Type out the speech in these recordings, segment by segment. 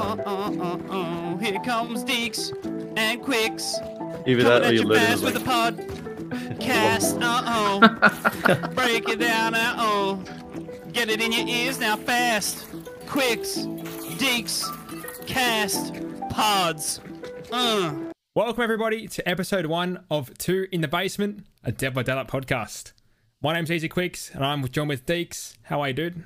oh, oh, oh, oh. Here comes Deeks and Quicks. Either that or you your learn fast with a podcast. Uh oh. Break it down. Uh oh. Get it in your ears now fast. Quicks, Deeks, Cast, Pods. Uh. Welcome, everybody, to episode one of Two in the Basement, a Dead by Daylight podcast. My name's Easy Quicks, and I'm John with Deeks. How are you, dude?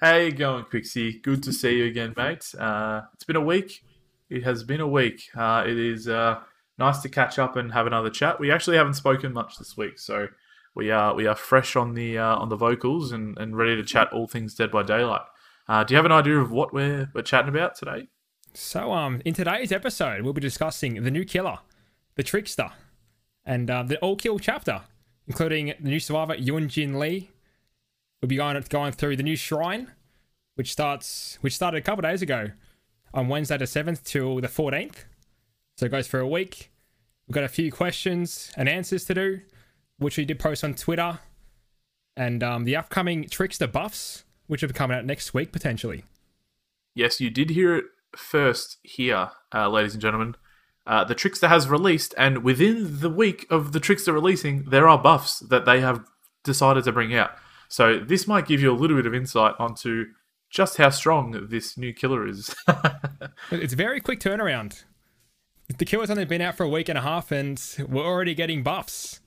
How you going, Quixie? Good to see you again, mate. Uh, it's been a week. It has been a week. Uh, it is uh, nice to catch up and have another chat. We actually haven't spoken much this week, so we are we are fresh on the uh, on the vocals and, and ready to chat all things Dead by Daylight. Uh, do you have an idea of what we're we're chatting about today? So, um, in today's episode, we'll be discussing the new killer, the Trickster, and uh, the All Kill chapter, including the new survivor Yun Jin Lee. We'll be going going through the new shrine, which starts which started a couple days ago, on Wednesday the seventh till the fourteenth. So it goes for a week. We've got a few questions and answers to do, which we did post on Twitter, and um, the upcoming Trickster buffs, which will be coming out next week potentially. Yes, you did hear it first here, uh, ladies and gentlemen. Uh, the Trickster has released, and within the week of the Trickster releasing, there are buffs that they have decided to bring out. So this might give you a little bit of insight onto just how strong this new killer is. It's a very quick turnaround. The killer's only been out for a week and a half, and we're already getting buffs.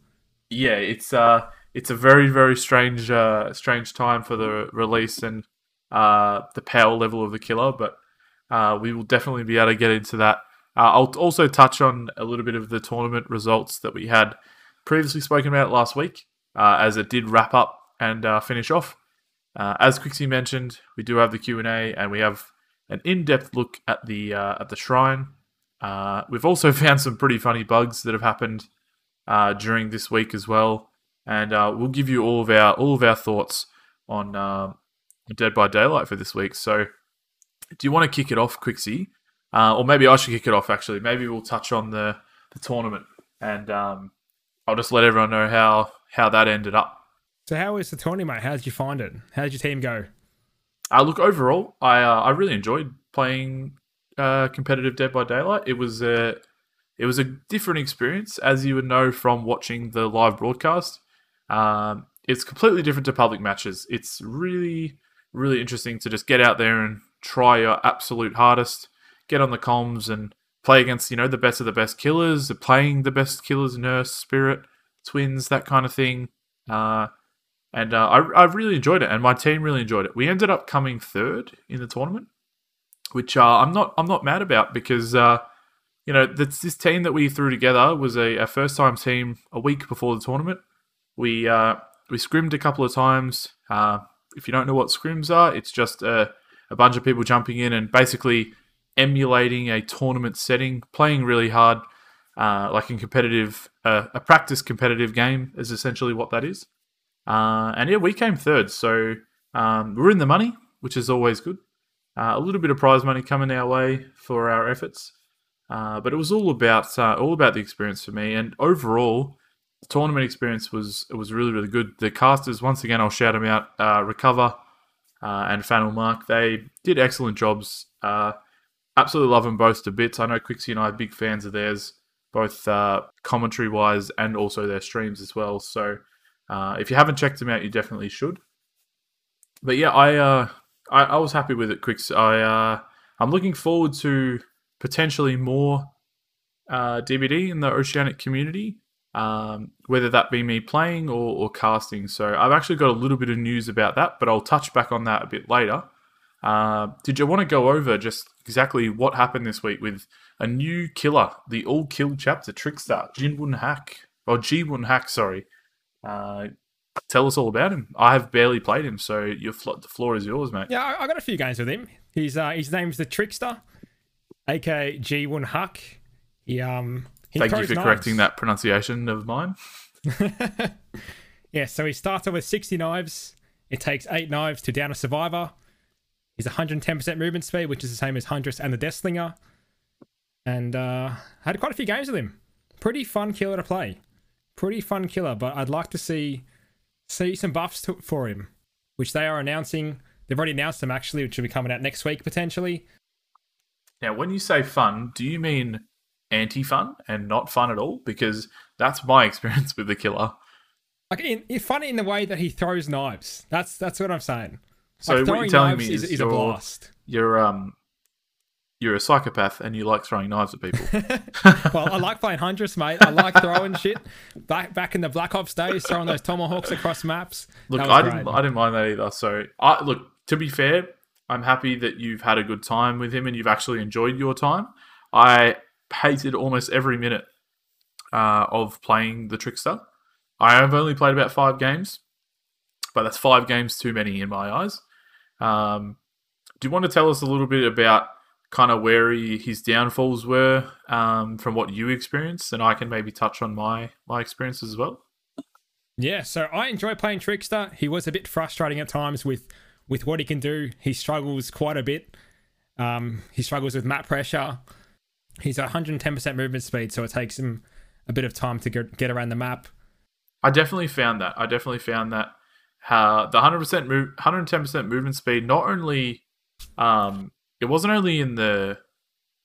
yeah, it's uh, it's a very very strange uh, strange time for the release and uh, the power level of the killer, but uh, we will definitely be able to get into that. Uh, I'll also touch on a little bit of the tournament results that we had previously spoken about last week, uh, as it did wrap up and uh, finish off. Uh, as Quixie mentioned, we do have the Q and A, and we have an in-depth look at the uh, at the shrine. Uh, we've also found some pretty funny bugs that have happened uh, during this week as well, and uh, we'll give you all of our all of our thoughts on Dead by Daylight for this week. So, do you want to kick it off, Quixie? Or maybe I should kick it off. Actually, maybe we'll touch on the the tournament, and um, I'll just let everyone know how how that ended up. So, how was the tournament, mate? How did you find it? How did your team go? Uh, look, overall, I uh, I really enjoyed playing uh, competitive Dead by Daylight. It was a it was a different experience, as you would know from watching the live broadcast. Um, it's completely different to public matches. It's really really interesting to just get out there and try your absolute hardest, get on the comms and play against you know the best of the best killers, playing the best killers, nurse, spirit, twins, that kind of thing. Uh, and uh, I, I really enjoyed it, and my team really enjoyed it. We ended up coming third in the tournament, which uh, I'm not I'm not mad about because uh, you know this, this team that we threw together was a, a first time team a week before the tournament. We uh, we scrimmed a couple of times. Uh, if you don't know what scrims are, it's just a, a bunch of people jumping in and basically emulating a tournament setting, playing really hard, uh, like in competitive, uh, a practice competitive game is essentially what that is. Uh, and yeah, we came third, so um, we're in the money, which is always good. Uh, a little bit of prize money coming our way for our efforts, uh, but it was all about uh, all about the experience for me. And overall, the tournament experience was it was really really good. The casters, once again, I'll shout them out. Uh, Recover uh, and Fanel Mark, they did excellent jobs. Absolutely love them both to bits. I know Quixie and I are big fans of theirs, both commentary wise and also their streams as well. So. Uh, if you haven't checked them out, you definitely should. But yeah, I uh, I, I was happy with it, Quicks. I uh, I'm looking forward to potentially more uh, DBD in the Oceanic community, um, whether that be me playing or, or casting. So I've actually got a little bit of news about that, but I'll touch back on that a bit later. Uh, did you want to go over just exactly what happened this week with a new killer, the All Kill chapter, Trickster, Jinwon Hack, or Ji-Woon Hak, sorry. Uh, tell us all about him. I have barely played him, so your flo- the floor is yours, mate. Yeah, I, I got a few games with him. He's uh, his name's the Trickster, aka Ji-Woon Hak. He um. He Thank you for knives. correcting that pronunciation of mine. Yeah, so he starts off with 60 knives. It takes 8 knives to down a survivor. He's 110% movement speed, which is the same as Huntress and the Deathslinger. And uh, had quite a few games with him. Pretty fun killer to play. Pretty fun killer, but I'd like to see see some buffs to, for him, which they are announcing. They've already announced them actually, which will be coming out next week potentially. Now, when you say fun, do you mean anti-fun and not fun at all? Because that's my experience with the killer. Like in, in funny in the way that he throws knives. That's that's what I'm saying. So like what you're telling me is, is is a blast. You're um, you're a psychopath and you like throwing knives at people. well, I like playing Huntress, mate. I like throwing shit. Back back in the Black Ops days, throwing those tomahawks across maps. Look, I great. didn't, I didn't mind that either. So, I look to be fair, I'm happy that you've had a good time with him and you've actually enjoyed your time. I hated almost every minute uh, of playing the trickster. I have only played about five games, but that's five games too many in my eyes. Um, do you want to tell us a little bit about kind of where he, his downfalls were um, from what you experienced, and I can maybe touch on my my experiences as well? Yeah, so I enjoy playing Trickster. He was a bit frustrating at times with with what he can do. He struggles quite a bit. Um, he struggles with map pressure. He's at 110% movement speed, so it takes him a bit of time to get, get around the map. I definitely found that. I definitely found that uh, the 100% move, 110% movement speed not only um, it wasn't only in the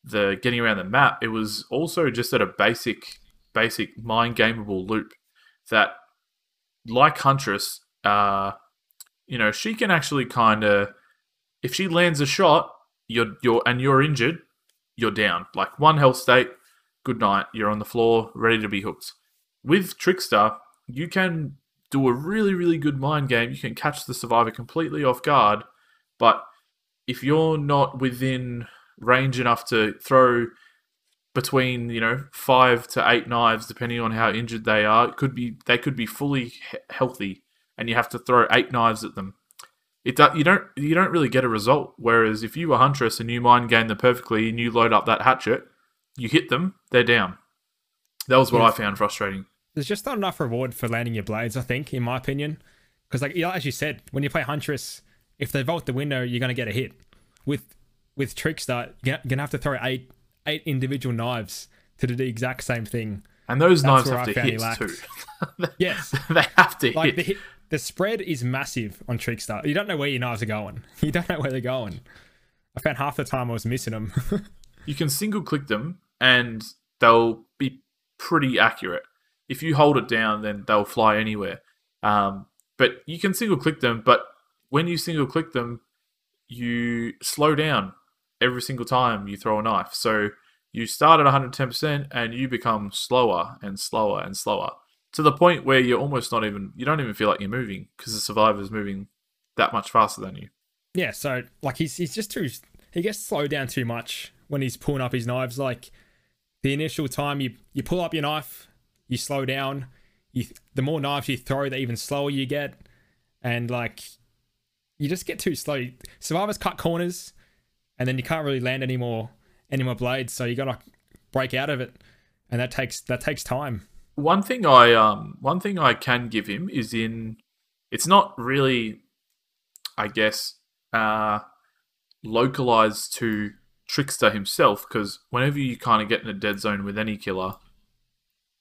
the getting around the map, it was also just at a basic basic mind gameable loop that like Huntress, uh, you know, she can actually kind of if she lands a shot, you're you're and you're injured, you're down. Like one health state, good night. You're on the floor, ready to be hooked. With Trickster, you can do a really, really good mind game. You can catch the survivor completely off guard, but if you're not within range enough to throw between you know five to eight knives, depending on how injured they are, it could be they could be fully he- healthy, and you have to throw eight knives at them. It do, you don't you don't really get a result. Whereas if you were huntress and you mind game them perfectly and you load up that hatchet, you hit them, they're down. That was what Yes. I found frustrating. There's just not enough reward for landing your blades, I think, in my opinion. Because, like, as you said, when you play Huntress, if they vault the window, you're going to get a hit. With with Trickster, you're going to have to throw eight eight individual knives to do the exact same thing. And those That's knives have I to hit too. Yes. they have to like hit. the hit, the spread is massive on Trickster. You don't know where your knives are going. You don't know where they're going. I found half the time I was missing them. you can single click them and they'll be pretty accurate. If you hold it down, then they'll fly anywhere. Um, but you can single click them, but when you single click them, you slow down every single time you throw a knife. So you start at 110% and you become slower and slower and slower to the point where you're almost not even, you don't even feel like you're moving because the survivor's moving that much faster than you. yeah, so like he's he's just too he gets slowed down too much when he's pulling up his knives. Like the initial time you you pull up your knife, you slow down. You the more knives you throw, the even slower you get, and like you just get too slow. Survivors cut corners, and then you can't really land any more any more blades. So you gotta break out of it, and that takes that takes time. one thing I um one thing I can give him is in it's not really I guess uh localized to Trickster himself because whenever you kind of get in a dead zone with any killer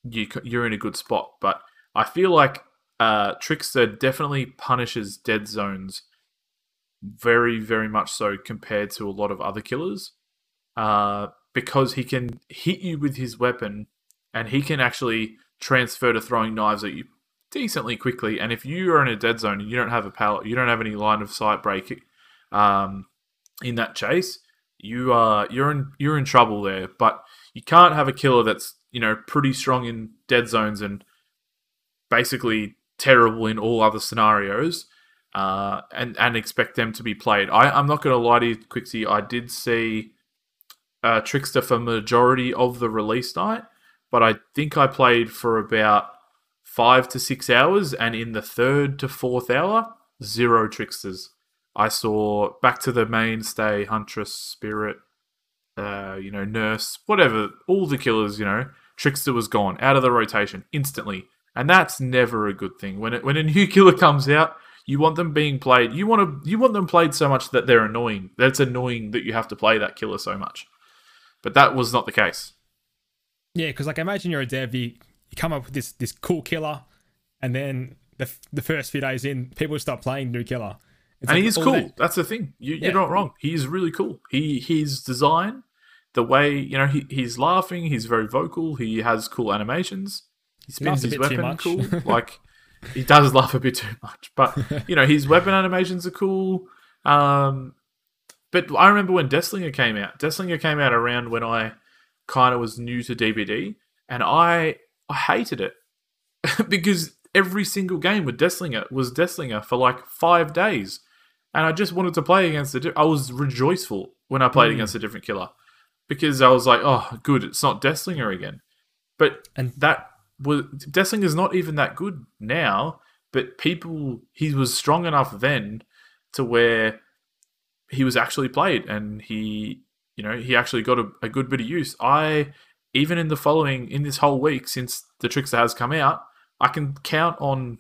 you you're in a good spot but I feel like uh Trickster definitely punishes dead zones very very much so compared to a lot of other killers uh because he can hit you with his weapon and he can actually transfer to throwing knives at you decently quickly. And if you are in a dead zone and you don't have a pallet, you don't have any line of sight break um, in that chase, you are you're in you're in trouble there. But you can't have a killer that's you know pretty strong in dead zones and basically terrible in all other scenarios. Uh, and and expect them to be played. I, I'm not going to lie to you, Quixie. I did see uh, Trickster for majority of the release night, but I think I played for about five to six hours, and in the third to fourth hour, zero Tricksters. I saw back to the mainstay, Huntress, Spirit, uh, you know, Nurse, whatever, all the killers, you know, Trickster was gone out of the rotation instantly, and that's never a good thing. When it, when a new killer comes out, you want them being played. You want to you want them played so much that they're annoying. That's annoying that you have to play that killer so much. But that was not the case. Yeah, because like imagine you're a dev, you, you come up with this this cool killer, and then the the first few days in, people start playing new killer. It's and like he's cool. that- That's the thing. You, Yeah. You're not wrong. He's really cool. He his design the way you know he, he's laughing, he's very vocal, he has cool animations, he spins a his weapon cool. like he does laugh a bit too much, but you know his weapon animations are cool. Um, but I remember when Deathslinger came out. Deathslinger came out around when I kind of was new to DBD, and I I hated it because every single game with Deathslinger was Deathslinger for like five days, and I just wanted to play against the. Di- I was rejoiceful when I played Mm. against a different killer because I was like, oh, good, it's not Deathslinger again. But And- that was Deathslinger's not even that good now. But people, he was strong enough then to where he was actually played and he you know he actually got a, a good bit of use i even in the following in this whole week since the trickster has come out i can count on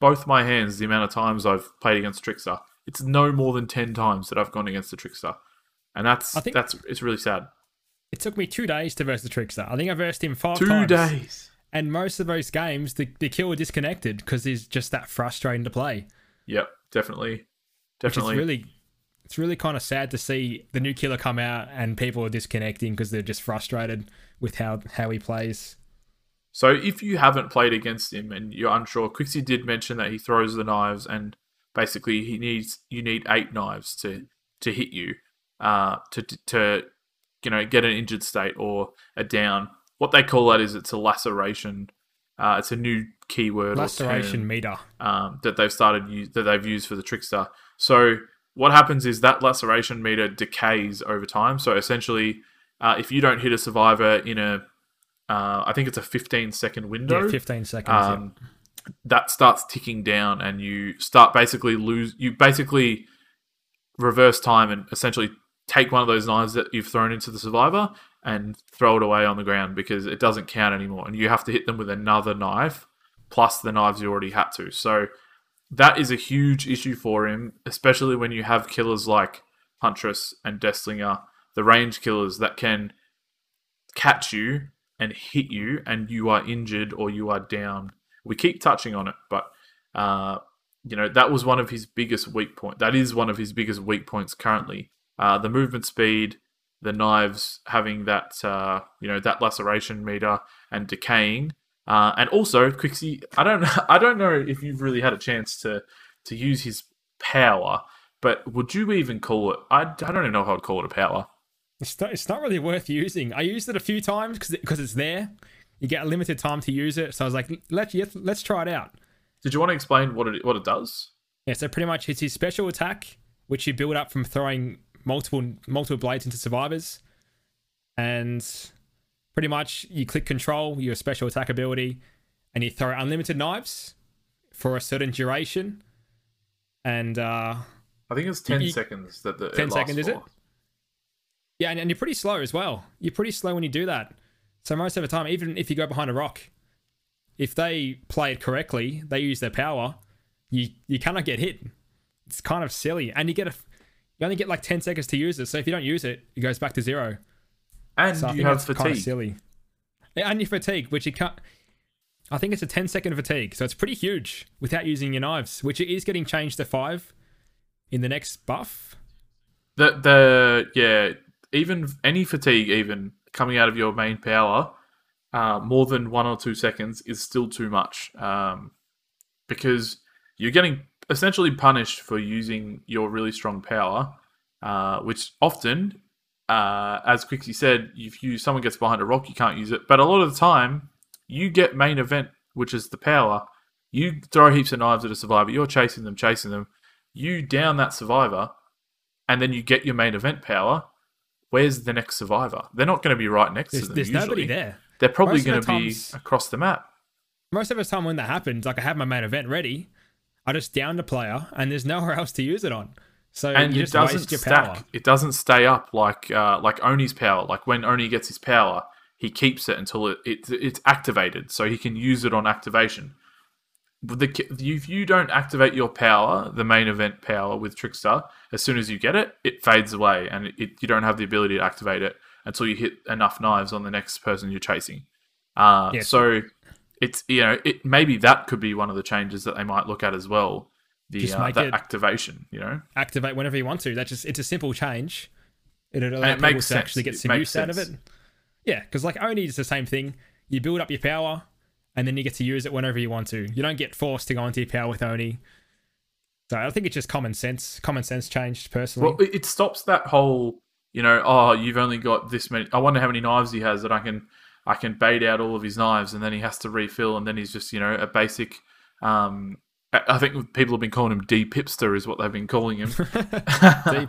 both my hands the amount of times i've played against trickster it's no more than 10 times that i've gone against the trickster and that's I think- that's it's really sad It took me two days to verse the trickster. I think I versed him five two times. days And most of those games, the, the killer disconnected because he's just that frustrating to play. yep definitely Which is really, it's really kind of sad to see the new killer come out and people are disconnecting because they're just frustrated with how how he plays. So if you haven't played against him and you're unsure, Quixie did mention that he throws the knives and basically he needs you need eight knives to to hit you, uh, to to you know get an injured state or a down. What they call that is it's a laceration. Uh, it's a new keyword or Laceration term, meter. um, that they've started use, that they've used for the trickster. So what happens is that laceration meter decays over time. So essentially, uh, if you don't hit a survivor in a, uh, I think it's a 15 second window, Yeah, 15 seconds. yeah. um, that starts ticking down, and you start basically lose. You basically reverse time and essentially take one of those knives that you've thrown into the survivor and throw it away on the ground because it doesn't count anymore, and you have to hit them with another knife plus the knives you already had to. So that is a huge issue for him, especially when you have killers like Huntress and Deathslinger, the range killers that can catch you and hit you, and you are injured or you are down. We keep touching on it, but uh, you know that was one of his biggest weak point. That is one of his biggest weak points currently. Uh, the movement speed, the knives having that uh, you know that laceration meter and decaying. Uh, and also, Quixie, I don't, I don't know if you've really had a chance to to use his power, but would you even call it? I, I don't even know if I'd call it a power. It's not, it's not really worth using. I used it a few times because because it's there. You get a limited time to use it, so I was like, let's let's, let's try it out. Did you want to explain what it what it does? Yeah, so pretty much it's his special attack, which you build up from throwing multiple multiple blades into survivors, and pretty much you click control your special attack ability, and you throw unlimited knives for a certain duration, and uh, I think it's ten You- seconds that the 10 seconds, is it? Yeah, and, and you're pretty slow as well. You're pretty slow when you do that. So most of the time, even if you go behind a rock, if they play it correctly, they use their power, you you cannot get hit. It's kind of silly, and you get a you only get like ten seconds to use it. So if you don't use it, it goes back to zero. And So you have kind fatigue. of silly. Yeah, and your fatigue, which you can't. I think it's a 10 second fatigue, so it's pretty huge without using your knives, which it is getting changed to five in the next buff. The the yeah, even any fatigue, even coming out of your main power, uh, more than one or two seconds is still too much. Um, because you're getting essentially punished for using your really strong power, uh, which often, uh, as Quixie said, if you someone gets behind a rock, you can't use it. But a lot of the time, you get main event, which is the power. You throw heaps of knives at a survivor. You're chasing them, chasing them. You down that survivor, and then you get your main event power. Where's the next survivor? They're not going to be right next There's, to them. there's usually. nobody there. They're probably going the to be across the map. most of the time when that happens, like I have my main event ready, I just down the player and there's nowhere else to use it on. So and you it doesn't waste your stack. power. It doesn't stay up like uh, like Oni's power. Like when Oni gets his power, he keeps it until it, it it's activated, so he can use it on activation. But the, if you don't activate your power, the main event power with Trickster, as soon as you get it, it fades away, and it, you don't have the ability to activate it until you hit enough knives on the next person you're chasing. Uh, Yes. So it's you know it maybe that could be one of the changes that they might look at as well. The uh, that it- activation, you know. Activate whenever you want to. That's just it's a simple change. It allows it people to actually get some use out of it. Yeah, because like Oni is the same thing. You build up your power, and then you get to use it whenever you want to. You don't get forced to go into your power with Oni. So I think it's just common sense. Common sense changed personally. Well, it, it stops that whole, you know, oh, you've only got this many. I wonder how many knives he has that I can, I can bait out all of his knives, and then he has to refill, and then he's just, you know, a basic. Um, I think people have been calling him D Pipster, is what they've been calling him. Deep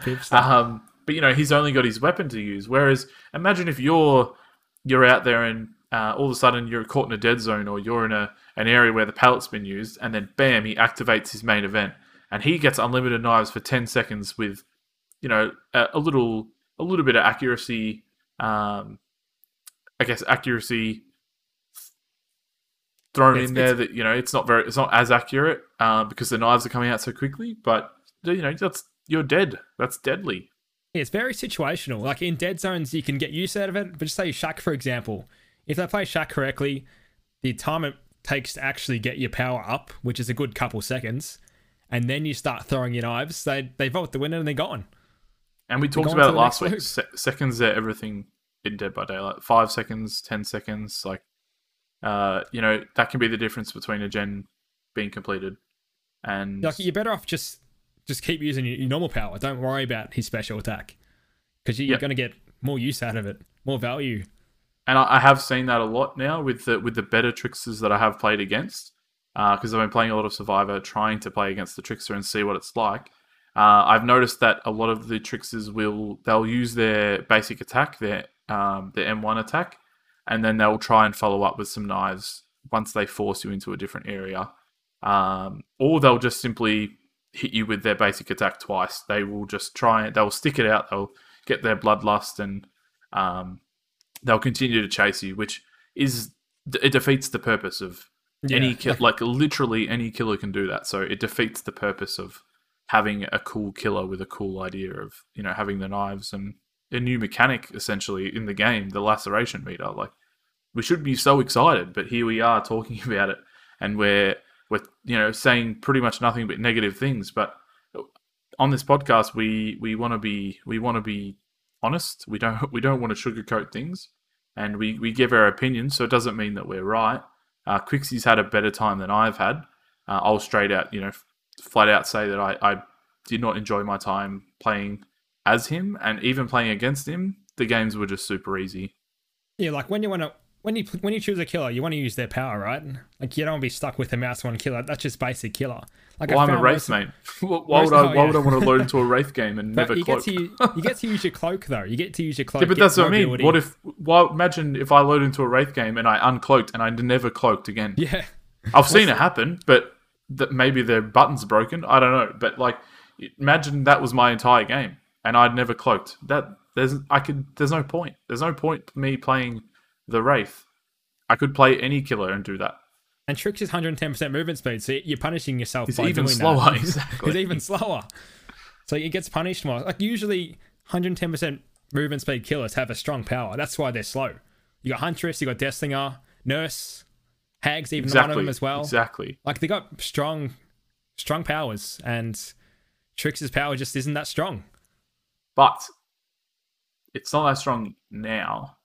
hipster. Um, but you know, he's only got his weapon to use. Whereas, imagine if you're you're out there and uh, all of a sudden you're caught in a dead zone, or you're in a an area where the pallet's been used, and then bam, he activates his main event, and he gets unlimited knives for ten seconds with, you know, a, a little a little bit of accuracy. Um, I guess accuracy thrown It's- in there that you know it's not very it's not as accurate uh, because the knives are coming out so quickly. But you know that's you're dead. That's deadly. Yeah, it's very situational. Like in dead zones, you can get use out of it. But just say Shack, for example, if they play Shack correctly, the time it takes to actually get your power up, which is a good couple seconds, and then you start throwing your knives, they they vote the winner and they're gone. And we talked about it last week. Se- seconds are everything in Dead by Daylight. Five seconds, ten seconds, like, uh, you know, that can be the difference between a gen being completed. And Like you're better off just just keep using your, your normal power. Don't worry about his special attack because you're Yep. going to get more use out of it, more value. and I, I have seen that a lot now with the with the better tricksters that I have played against. Because I've been playing a lot of Survivor, trying to play against the trickster and see what it's like. Uh, I've noticed that a lot of the tricksters will they'll use their basic attack, their um, their M1 attack, and then they'll try and follow up with some knives once they force you into a different area. Um, or they'll just simply hit you with their basic attack twice. They will just try and they'll stick it out. They'll get their bloodlust and um, they'll continue to chase you, which is it defeats the purpose of any Yeah, kill. Like, literally any killer can do that, so it defeats the purpose of having a cool killer with a cool idea of you know having the knives and a new mechanic essentially in the game, the laceration meter. Like we should be so excited, but here we are talking about it, and we're we're you know saying pretty much nothing but negative things. But on this podcast, we we want to be we want to be honest. We don't we don't want to sugarcoat things, and we we give our opinions. So it doesn't mean that we're right. Uh, Quixie's had a better time than I've had. Uh, I'll straight out you know flat out say that I I did not enjoy my time playing as him, and even playing against him. The games were just super easy. Yeah, like when you want to when you when you choose a killer, you want to use their power, right? Like you don't want to be stuck with a mouse one killer. That's just basic killer. Like Well, I'm a wraith, most- mate. Why would I? Why yeah. would I want to load into a wraith game and never you cloak? get to you get to use your cloak though. You get to use your cloak. Yeah, but that's what I mean. mobility. What if? Well, imagine if I load into a wraith game and I uncloaked and I never cloaked again. Yeah, I've seen it happen, but that maybe their button's broken. I don't know, but like, imagine that was my entire game and I'd never cloaked. That there's I could. There's no point. There's no point me playing the wraith. I could play any killer and do that. and Trix is 110% movement speed, so you're punishing yourself. It's by even doing slower. That. Exactly. It's even slower. So it gets punished more. Like usually, 110% movement speed killers have a strong power. That's why they're slow. You got Huntress, you got Deathslinger, Nurse, Hags, even one of them as well. Exactly. Like they got strong, strong powers, and Trix's power just isn't that strong. But it's not that strong now.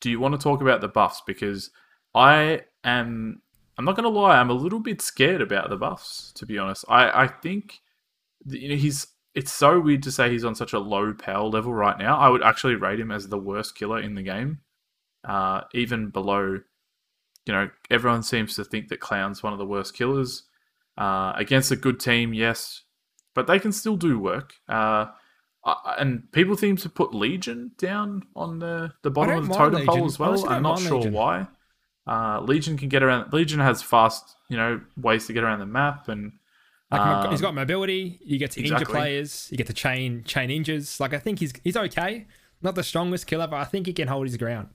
Do you want to talk about the buffs? Because I am, I'm not going to lie, I'm a little bit scared about the buffs. To be honest, I I think you know he's. It's so weird to say he's on such a low power level right now. I would actually rate him as the worst killer in the game, uh, even below. You know, everyone seems to think that Clown's one of the worst killers. Uh, against a good team, yes, but they can still do work. Uh, uh, and people seem to put Legion down on the, the bottom of the totem pole as well. I'm don't sure Legion. why. Uh, Legion can get around. Legion has fast, you know, ways to get around the map, and Like mo- he's Um, got mobility. You get to injure players. You get to chain chain injures. Like I think he's he's okay. Not the strongest killer, but I think he can hold his ground.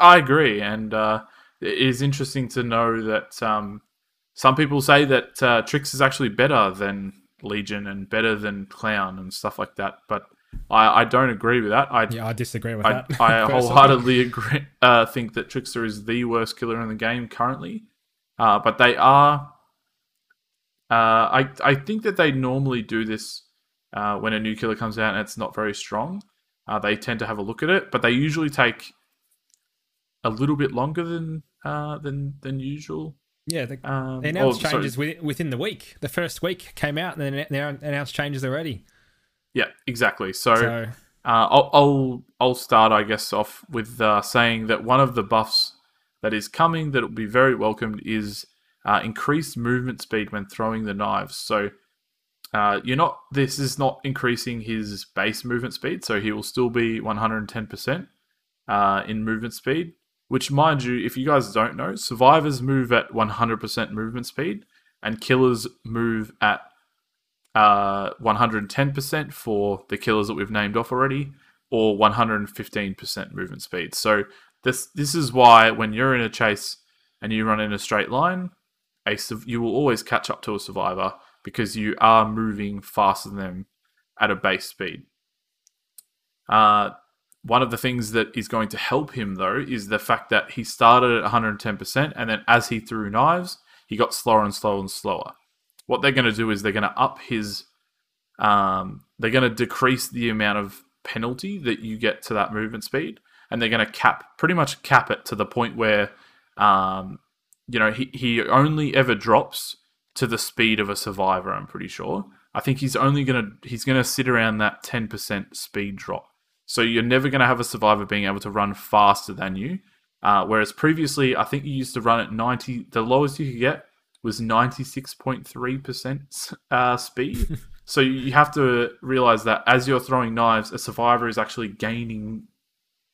I agree, and uh, it is interesting to know that um, some people say that uh, Trix is actually better than Legion and better than Clown and stuff like that. But I, I don't agree with that. I Yeah, I disagree with I, that. I wholeheartedly agree. Uh, think that Trickster is the worst killer in the game currently, uh, but they are. Uh, I I think that they normally do this uh, when a new killer comes out and it's not very strong. uh, they tend to have a look at it, but they usually take a little bit longer than uh, than than usual. Yeah, they, Um, they announced or, sorry, changes within, within the week. The first week came out, and then they announced changes already. Yeah, exactly. So, So uh, I'll, I'll I'll start, I guess, off with uh, saying that one of the buffs that is coming that will be very welcomed is uh, increased movement speed when throwing the knives. So, uh, you're not. This is not increasing his base movement speed, so he will still be 110 percent uh, in movement speed. Which, mind you, if you guys don't know, survivors move at 100% movement speed, and killers move at uh, 110% for the killers that we've named off already, or 115% movement speed. So this this is why when you're in a chase and you run in a straight line, a you will always catch up to a survivor because you are moving faster than them at a base speed. Uh, one of the things that is going to help him though is the fact that he started at 110% and then as he threw knives, he got slower and slower and slower. What they're going to do is they're going to up his um, they're going to decrease the amount of penalty that you get to that movement speed and they're going to cap pretty much cap it to the point where um, you know he, he only ever drops to the speed of a survivor i'm pretty sure. I think he's only going to he's going to sit around that 10% speed drop so you're never going to have a survivor being able to run faster than you uh, whereas previously i think you used to run at 90 the lowest you could get was 96.3% uh, speed. so you have to realize that as you're throwing knives, a survivor is actually gaining.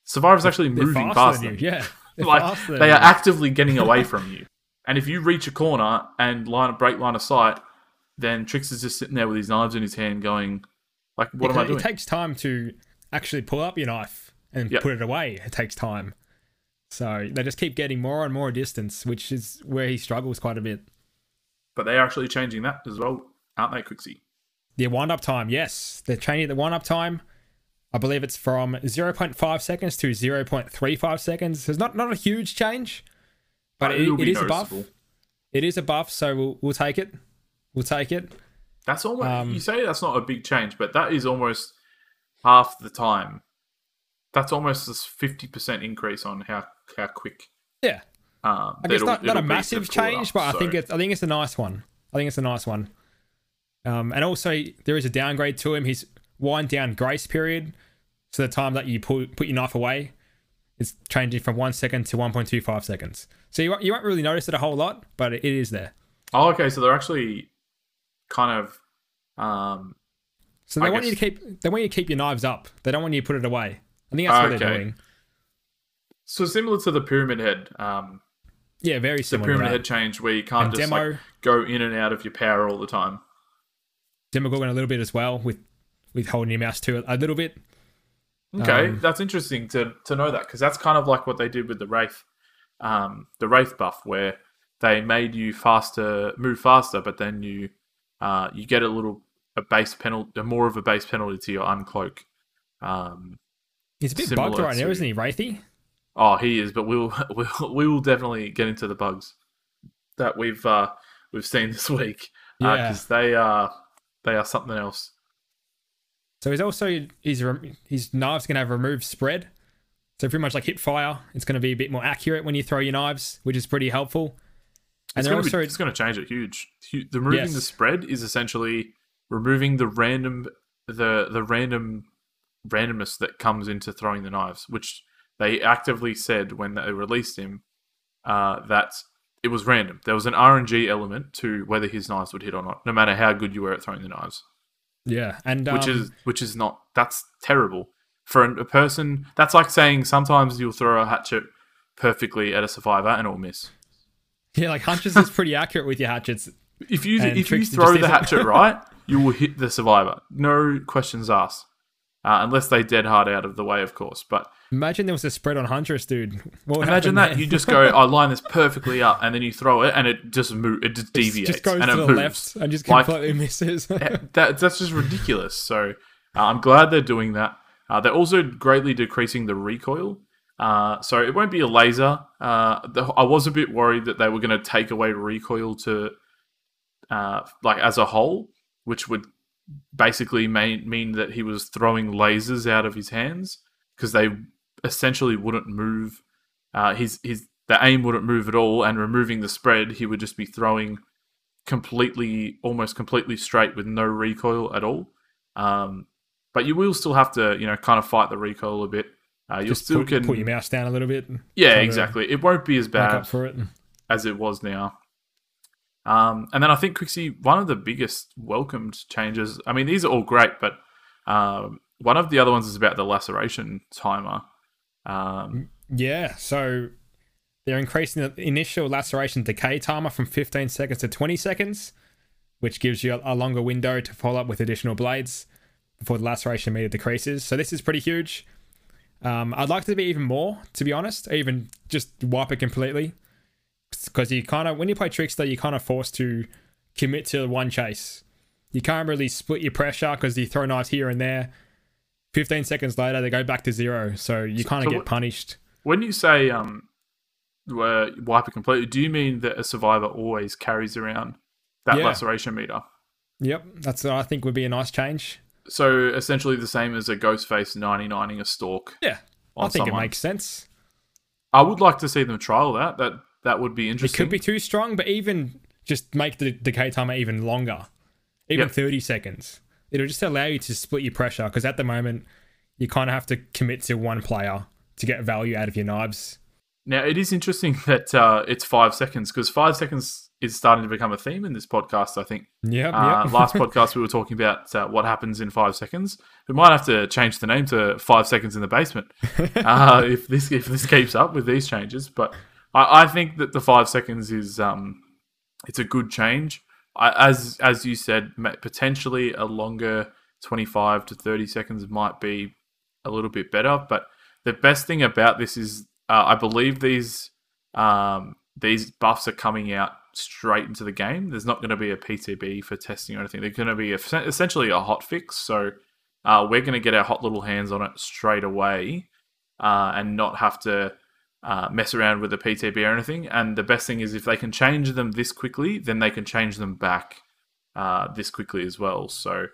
Survivor's actually they're moving faster faster. than you. Yeah, Like faster they are actively getting away from you. And if you reach a corner and line break line of sight, then Trix is just sitting there with his knives in his hand, going, "Like, what am I doing?" It takes time to actually pull up your knife and Yep. put it away. It takes time. So they just keep getting more and more distance, which is where he struggles quite a bit. but they're actually changing that as well, aren't they, Quixie? The wind up time, yes. They're changing the wind up time. I believe it's from 0.5 seconds to 0.35 seconds. So it's not, not a huge change, but it, it a buff. It is a buff, so we'll, we'll take it. We'll take it. That's almost Um, you say that's not a big change, but that is almost half the time. That's almost a fifty percent increase on how how quick. Yeah. Um, I guess not, not a massive it change, up, but I think it's I think it's a nice one. I think it's a nice one. Um, and also there is a downgrade to him. His wind down grace period, so the time that you put put your knife away, is changing from one second to one point two five seconds. So you won't- you won't really notice it a whole lot, but it is there. Oh, okay. So they're actually kind of um, So they I want you to keep they want you to keep your knives up. They don't want you to put it away. I think that's what they're doing. so similar to the pyramid head. Um, Yeah, very the pyramid head change where you can't And just demo like, go in and out of your power all the time. Demogorgon a little bit as well with with holding your mouse to it a little bit. Okay, Um, that's interesting to to know that because that's kind of like what they did with the wraith, um, the wraith buff, where they made you faster, move faster, but then you uh, you get a little a base penalty, more of a base penalty to your uncloak. Um, He's a bit bugged right now, isn't he, Wraithy? oh, he is, but we'll we'll we will definitely get into the bugs that we've uh, we've seen this week Yeah. because they are they are something else. So he's also his his knives gonna have removed spread. So pretty much like hip fire, it's gonna be a bit more accurate when you throw your knives, which is pretty helpful. And it's they're going also to it's going to change it huge. The removing Yes. the spread is essentially removing the random the the random randomness that comes into throwing the knives, which they actively said when they released him uh, that it was random. There was an RNG element to whether his knives would hit or not, no matter how good you were at throwing the knives. yeah, and Which um, is which is not that's terrible for a person. That's like saying sometimes you'll throw a hatchet perfectly at a survivor and it'll miss. yeah, like Huntress is pretty accurate with your hatchets. If you if you throw the hatchet right, you will hit the survivor. No questions asked, uh, unless they dead hard out of the way, of course. But Imagine there was a spread on Huntress, dude. What imagine that you just go, I line this perfectly up, and then you throw it, and it just move, it just It deviates, just goes and to it the moves. left and just Like- completely misses. that that's just ridiculous. So uh, I'm glad they're doing that. Uh, they're also greatly decreasing the recoil. Uh, so it won't be a laser. Uh, the, I was a bit worried that they were going to take away recoil to uh, like as a whole, which would basically mean mean that he was throwing lasers out of his hands because they essentially wouldn't move. Uh, his his the aim wouldn't move at all, and removing the spread, he would just be throwing completely, almost completely straight with no recoil at all. Um, but you will still have to, you know, kind of fight the recoil a bit. Uh, you still put, can, put your mouse down a little bit. yeah, exactly. It won't be as bad for it. as it was now. Um, and then I think Quixie, one of the biggest welcomed changes. I mean, these are all great, but um, one of the other ones is about the laceration timer. Um, Yeah, so they're increasing the initial laceration decay timer from 15 seconds to 20 seconds, which gives you a, a longer window to follow up with additional blades before the laceration meter decreases. So this is pretty huge. Um, I'd like to be even more, to be honest, even just wipe it completely. Because you kind of, when you play Trickster, you're kind of forced to commit to one chase. You can't really split your pressure because you throw knives here and there. 15 seconds later, they go back to zero. So you kind of so get punished. when you say um, uh, wipe it completely, do you mean that a survivor always carries around that Yeah. laceration meter? Yep, that's what I think would be a nice change. So essentially the same as a ghost face 99ing a stalk. Yeah, I think someone. it makes sense. I would like to see them trial that. That that would be interesting. It could be too strong, but even just make the decay timer even longer, even Yep. 30 seconds. It'll just allow you to split your pressure because at the moment, you kind of have to commit to one player to get value out of your knives. Now it is interesting that uh, it's five seconds because five seconds is starting to become a theme in this podcast. I think Yeah. uh, yep. last podcast we were talking about uh, what happens in five seconds. We might have to change the name to Five Seconds in the Basement uh, if this if this keeps up with these changes. But I, I think that the five seconds is um, it's a good change. I, as as you said, potentially a longer twenty five to thirty seconds might be a little bit better. But the best thing about this is uh, I believe these um, these buffs are coming out straight into the game. There's not going to be a PTB for testing or anything. They're going to be a, essentially a hot fix. So uh, we're going to get our hot little hands on it straight away uh, and not have to uh, mess around with the PTB or anything. And the best thing is if they can change them this quickly, then they can change them back uh, this quickly as well. So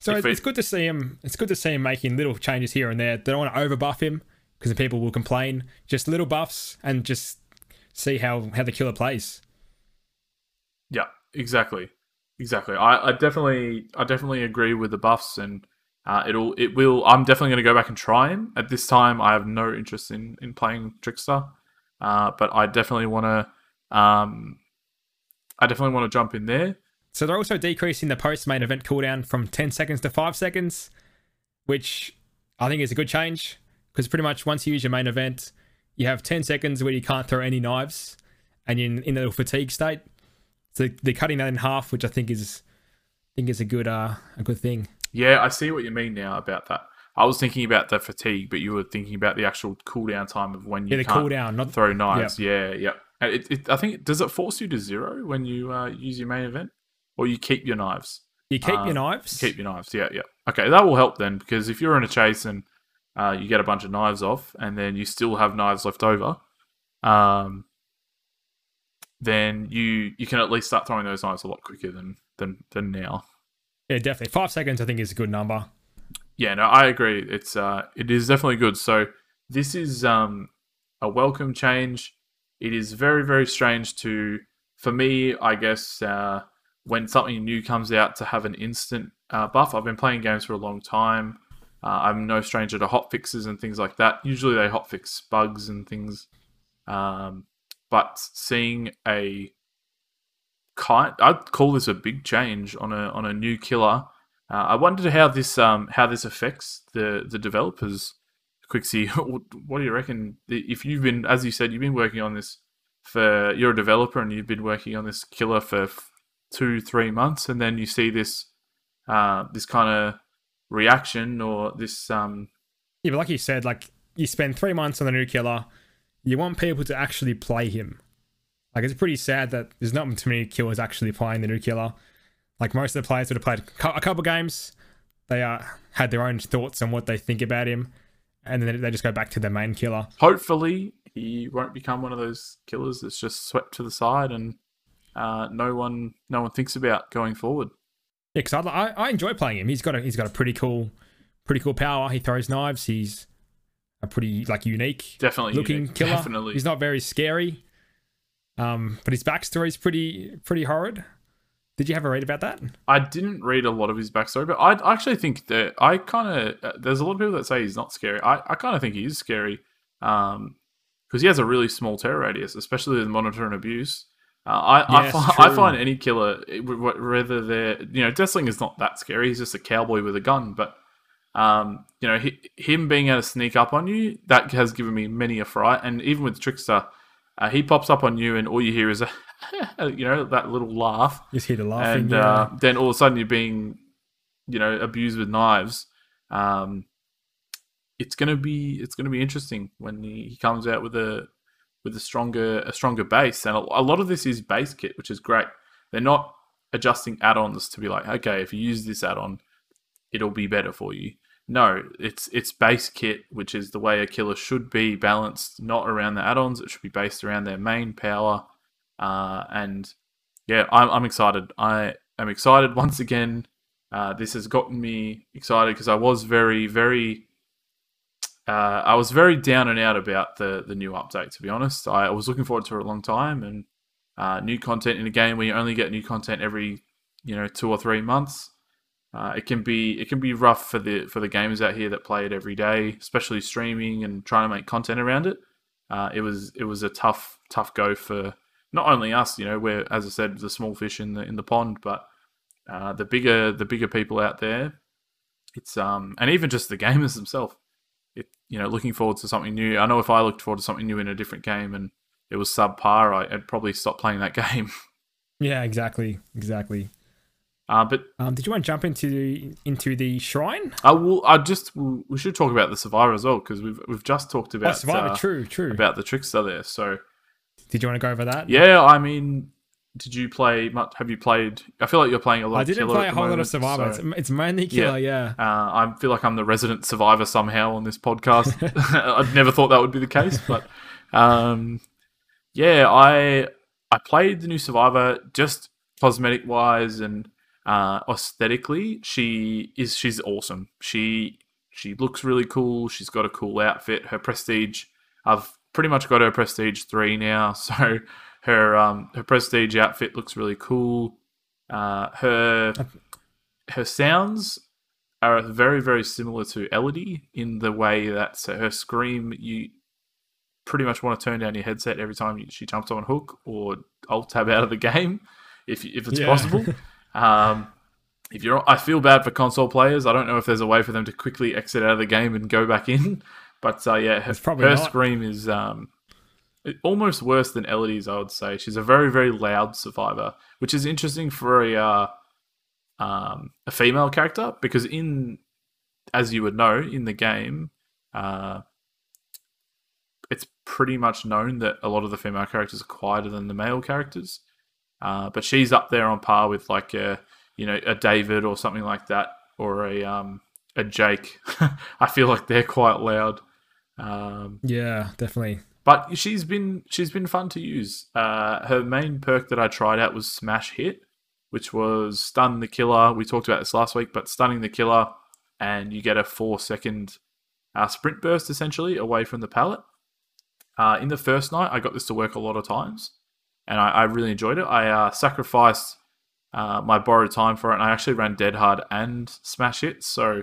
So it's, it- it's good to see him. It's good to see him making little changes here and there. They don't want to overbuff him because the people will complain. Just little buffs and just see how how the killer plays. Yeah, exactly, exactly. I, I definitely, I definitely agree with the buffs, and uh, it'll, it will. I'm definitely going to go back and try him. At this time, I have no interest in in playing Trickster, uh, but I definitely want to, um, I definitely want to jump in there. So they're also decreasing the post main event cooldown from 10 seconds to 5 seconds, which I think is a good change because pretty much once you use your main event, you have 10 seconds where you can't throw any knives and you're in, in a little fatigue state. So they're cutting that in half, which I think is I think is a good uh a good thing. Yeah, I see what you mean now about that. I was thinking about the fatigue, but you were thinking about the actual cooldown time of when you Yeah, the can't cooldown, not throw knives. Yeah, yeah. And It, it, I think does it force you to zero when you uh, use your main event, or you keep your knives? you keep uh, your knives. Keep your knives. Yeah, yeah. Okay, that will help then because if you're in a chase and uh, you get a bunch of knives off, and then you still have knives left over, um, then you you can at least start throwing those knives a lot quicker than than than now. Yeah, definitely. 5 seconds I think is a good number. Yeah, no, I agree. It's uh, it is definitely good. So this is um, a welcome change. It is very very strange to for me, I guess, uh, when something new comes out to have an instant uh, buff. I've been playing games for a long time. Uh, I'm no stranger to hot fixes and things like that. Usually they hot fix bugs and things, um, but seeing a kind, I'd call this a big change on a on a new killer. Uh, I wondered how this um how this affects the the developers. Quixie, what do you reckon? If you've been, as you said, you've been working on this for you're a developer and you've been working on this killer for two three months, and then you see this uh this kind of reaction or this um Yeah, but like you said, like you spend three months on the new killer, you want people to actually play him. Like it's pretty sad that there's not too many killers actually playing the new killer. Like most of the players would have played a couple games, they uh, had their own thoughts on what they think about him, and then they just go back to the main killer. hopefully he won't become one of those killers that's just swept to the side and uh, no one no one thinks about going forward. Yeah, because I, I I enjoy playing him. He's got a he's got a pretty cool, pretty cool power. He throws knives. He's a pretty like unique Definitely looking unique. killer. Definitely. He's not very scary. Um, but his backstory is pretty pretty horrid. Did you have a read about that? I didn't read a lot of his backstory, but I actually think that I kind of there's a lot of people that say he's not scary. I, I kind of think he is scary because he has a really small terror radius, especially with monitor and abuse. Uh, I Yes, I, fi- I find any killer, wh- wh- whether they're you know Deathslinger is not that scary. He's just a cowboy with a gun, but um, you know he, him being able to sneak up on you that has given me many a fright. And even with Trickster, uh, he pops up on you, and all you hear is a you know that little laugh Just hear the laughing. and yeah. uh, then all of a sudden you're being, you know, abused with knives. Um, it's gonna be it's gonna be interesting when he, he comes out with a with a stronger a stronger base, and a, a lot of this is base kit, which is great. They're not adjusting add-ons to be like, okay, if you use this add-on, it'll be better for you. No, it's it's base kit, which is the way a killer should be balanced, not around the add-ons. It should be based around their main power. Uh, and yeah, I'm, I'm excited. I am excited once again. Uh, this has gotten me excited because I was very, very, uh, I was very down and out about the the new update. To be honest, I was looking forward to it a long time, and uh, new content in a game where you only get new content every, you know, two or three months. Uh, it can be it can be rough for the for the gamers out here that play it every day, especially streaming and trying to make content around it. Uh, it was it was a tough tough go for not only us, you know, we're as I said the small fish in the in the pond, but uh, the bigger the bigger people out there. It's um and even just the gamers themselves. It you know looking forward to something new. I know if I looked forward to something new in a different game and it was subpar, I'd probably stop playing that game. yeah, exactly, exactly. Uh, but Um, did you want to jump into the, into the shrine? I will. I just we should talk about the survivor as well because we've we've just talked Oh, about Survivor, uh, true, true. about the trickster there. So did you want to go over that? yeah, I mean, did you play much? Have you played? I feel like you're playing a lot. I of didn't Killer play a whole lot of Survivor. so, It's, it's mainly Killer, yeah. uh, I feel like I'm the resident survivor somehow on this podcast. I'd never thought that would be the case, but um, yeah, I I played the new Survivor just cosmetic wise and uh, aesthetically. She is she's awesome. She she looks really cool. She's got a cool outfit. Her prestige, I've pretty much got her prestige three now, so her um her prestige outfit looks really cool. Uh, her her sounds are very very similar to Elodie in the way that so her scream you pretty much want to turn down your headset every time she jumps on a hook or alt tab out of the game if if it's Yeah. possible. Um, if you're, I feel bad for console players. I don't know if there's a way for them to quickly exit out of the game and go back in. But uh, yeah, her, her scream is um, almost worse than Elodie's. I would say she's a very very loud survivor, which is interesting for a uh, um, a female character because in as you would know in the game, uh, it's pretty much known that a lot of the female characters are quieter than the male characters. Uh, but she's up there on par with like a you know a David or something like that, or a um, a Jake. I feel like they're quite loud. Um, Yeah, definitely. but she's been she's been fun to use. Uh, her main perk that I tried out was Smash Hit, which was stun the killer. We talked about this last week, but stunning the killer, and you get a four second uh, sprint burst essentially away from the pallet. Uh, in the first night, I got this to work a lot of times, and I, I really enjoyed it. I uh, sacrificed uh, my borrowed time for it, and I actually ran Dead Hard and Smash Hit. So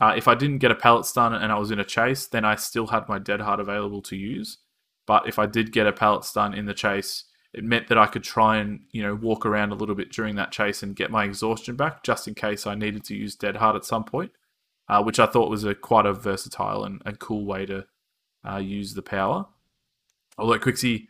uh, if I didn't get a pallet stun and I was in a chase, then I still had my Dead Hard available to use. But if I did get a pallet stun in the chase, it meant that I could try and you know walk around a little bit during that chase and get my exhaustion back, just in case I needed to use Dead Hard at some point, uh, which I thought was a quite a versatile and, and cool way to uh, use the power. Although Quixie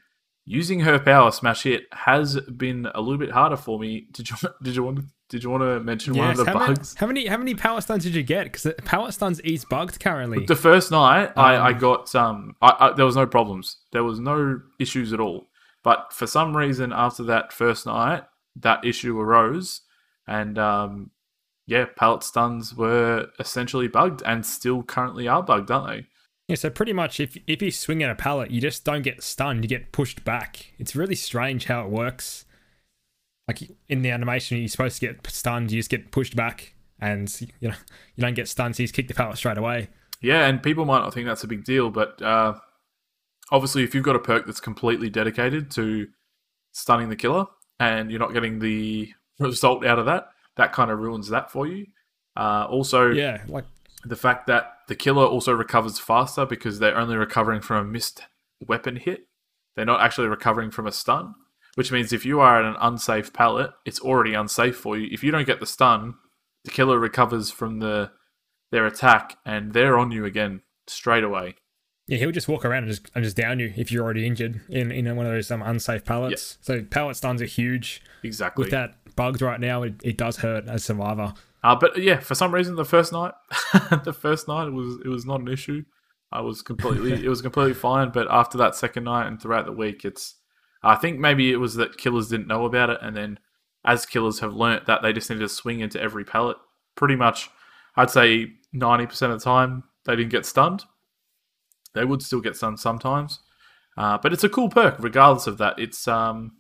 using her power smash hit has been a little bit harder for me. Did you did you want to, did you want to mention one of the how, many, bugs? how many how many power stuns did you get? Because power stuns is bugged currently. The first night, I, I Um, got um, I, I, there was no problems. There was no issues at all. But for some reason, after that first night, that issue arose, and um, yeah, pallet stuns were essentially bugged, and still currently are bugged, aren't they? Yeah, so pretty much if if you swing at a pallet, you just don't get stunned, you get pushed back. It's really strange how it works. like in the animation, you're supposed to get stunned, you just get pushed back, and you know you don't get stunned, so you just kick the pallet straight away. Yeah, and people might not think that's a big deal, but uh, obviously, if you've got a perk that's completely dedicated to stunning the killer, and you're not getting the result out of that, that kind of ruins that for you. Uh, also, Yeah, like the fact that the killer also recovers faster because they're only recovering from a missed weapon hit. They're not actually recovering from a stun, which means if you are at an unsafe pallet, it's already unsafe for you. If you don't get the stun, the killer recovers from the their attack and they're on you again straight away. yeah, he'll just walk around and just and just down you if you're already injured in in one of those um, unsafe pallets. So pallet stuns are huge. Exactly. With that bugged right now, it, it does hurt as survivor. Uh, but yeah, for some reason, the first night, the first night it was it was not an issue. I was completely it was completely fine. But after that second night and throughout the week, it's I think maybe it was that killers didn't know about it, and then as killers have learnt that they just need to swing into every pallet. Pretty much, I'd say ninety percent of the time they didn't get stunned. They would still get stunned sometimes, uh, but it's a cool perk regardless of that. It's um,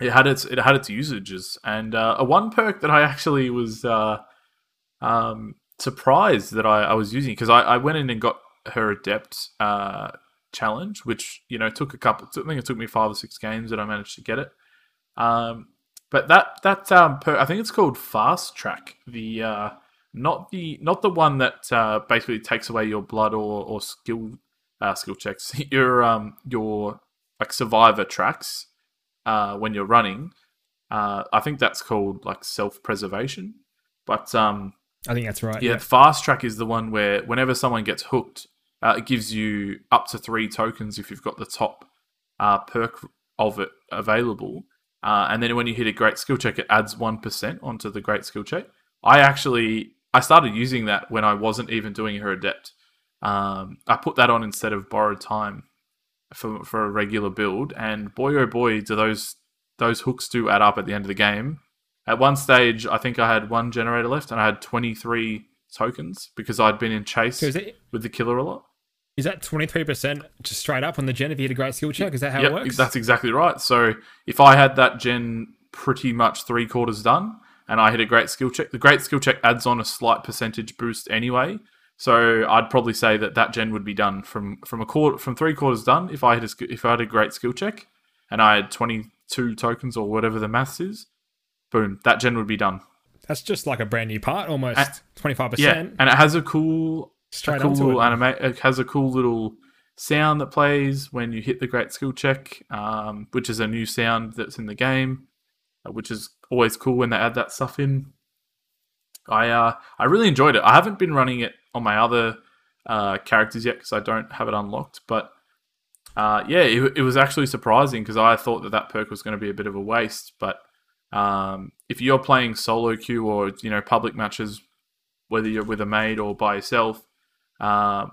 it had its it had its usages, and uh, a one perk that I actually was uh, um, surprised that I, I was using because I, I went in and got her adept uh, challenge, which you know took a couple. I think it took me five or six games that I managed to get it. Um, but that that um, per, I think it's called fast track. The uh, not the not the one that uh, basically takes away your blood or or skill uh, skill checks. Your um your like survivor tracks uh, when you're running. Uh, I think that's called like self preservation. But um, I think that's right. yeah, fast track is the one where whenever someone gets hooked, uh, it gives you up to three tokens if you've got the top uh, perk of it available. Uh, and then when you hit a great skill check, it adds one percent onto the great skill check. I actually I started using that when I wasn't even doing her adept. Um, I put that on instead of borrowed time for for a regular build, and boy oh boy, do those those hooks do add up at the end of the game. At one stage, I think I had one generator left, and I had twenty three tokens because I'd been in chase So with the killer a lot. is that 23% just straight up on the gen if you hit a great skill check? Is that how Yep, it works? that's exactly right. So if I had that gen pretty much three quarters done, and I hit a great skill check, the great skill check adds on a slight percentage boost anyway. So I'd probably say that that gen would be done from from a quarter from three quarters done. If I had a if I had a great skill check, and I had twenty two tokens or whatever the maths is, boom, that gen would be done. That's just like a brand new part, almost Uh, 25%. Yeah, and it has a cool straight a cool little anime. It has a cool little sound that plays when you hit the great skill check, um, which is a new sound that's in the game, uh, which is always cool when they add that stuff in. I uh, I really enjoyed it. I haven't been running it on my other uh, characters yet because I don't have it unlocked, but. Uh, yeah, it, it was actually surprising because I thought that that perk was going to be a bit of a waste. But um, if you're playing solo queue or you know public matches, whether you're with a mate or by yourself, um,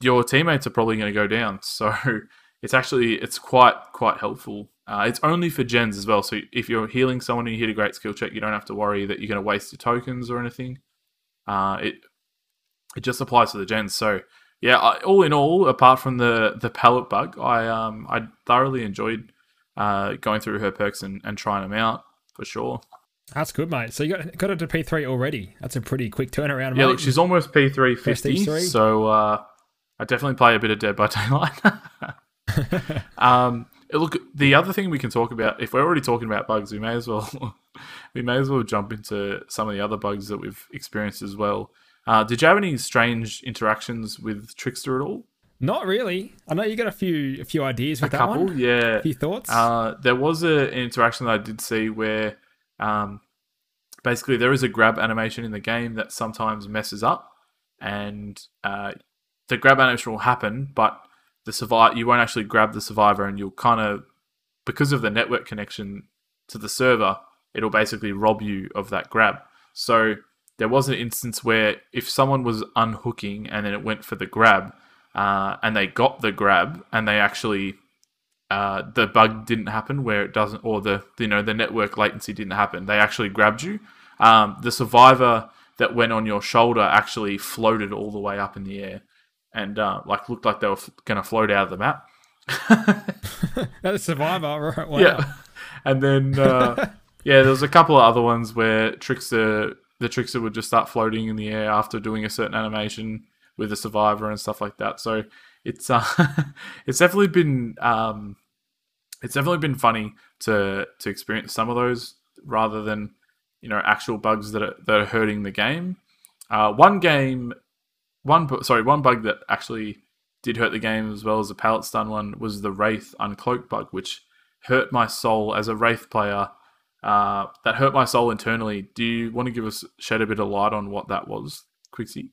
your teammates are probably going to go down. So it's actually it's quite quite helpful. Uh, it's only for gens as well. So if you're healing someone and you hit a great skill check, you don't have to worry that you're going to waste your tokens or anything. Uh, it it just applies to the gens. So yeah, I, all in all, apart from the the pallet bug, I um I thoroughly enjoyed uh, going through her perks and, and trying them out for sure. That's good, mate. So you got got it to P3 already. That's a pretty quick turnaround, Yeah, look, she's almost P three fifty, three? so uh, I definitely play a bit of Dead by Daylight. um, look, the other thing we can talk about, if we're already talking about bugs, we may as well we may as well jump into some of the other bugs that we've experienced as well. Uh, did you have any strange interactions with Trickster at all? Not really. I know you got a few a few ideas A with that couple, one. yeah. A few thoughts. Uh, there was a, an interaction that I did see where um, basically there is a grab animation in the game that sometimes messes up, and uh, the grab animation will happen, but the survive you won't actually grab the survivor, and you'll kind of because of the network connection to the server, it'll basically rob you of that grab. So there was an instance where if someone was unhooking and then it went for the grab, uh, and they got the grab and they actually uh, the bug didn't happen where it doesn't, or the you know the network latency didn't happen. They actually grabbed you. Um, the survivor that went on your shoulder actually floated all the way up in the air, and uh, like looked like they were f- going to float out of the map. That's Survivor, right? Wow. Yeah, and then uh, yeah, there was a couple of other ones where trickster the trickster would just start floating in the air after doing a certain animation with a survivor and stuff like that. So it's uh, it's definitely been um, it's definitely been funny to to experience some of those rather than you know actual bugs that are that are hurting the game. Uh, one game, one sorry, one bug that actually did hurt the game as well as the pallet stun one was the wraith uncloak bug, which hurt my soul as a wraith player. Uh, that hurt my soul internally. Do you want to give us shed a bit of light on what that was, Quixie?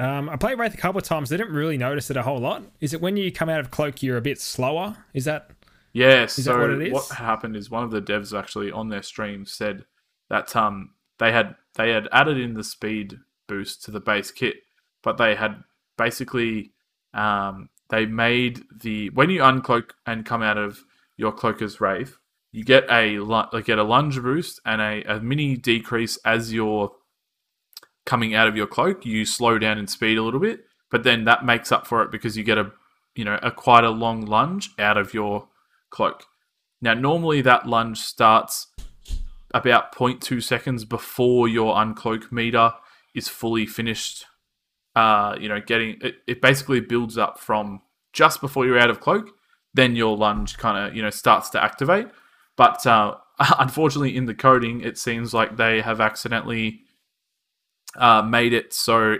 Um, I played Wraith a couple of times. They didn't really notice it a whole lot. Is it when you come out of cloak, you're a bit slower? Is that Yes. Is so that what it is? what happened is one of the devs actually on their stream said that um they had they had added in the speed boost to the base kit, but they had basically um they made the when you uncloak and come out of your cloaker's wraith, you get a like get a lunge boost and a, a mini decrease as you're coming out of your cloak. You slow down in speed a little bit, but then that makes up for it because you get a you know a quite a long lunge out of your cloak. Now, normally that lunge starts about 0.2 seconds before your uncloak meter is fully finished. Uh, you know, getting it, it basically builds up from just before you're out of cloak, then your lunge kind of you know starts to activate. But uh, unfortunately, in the coding, it seems like they have accidentally uh, made it so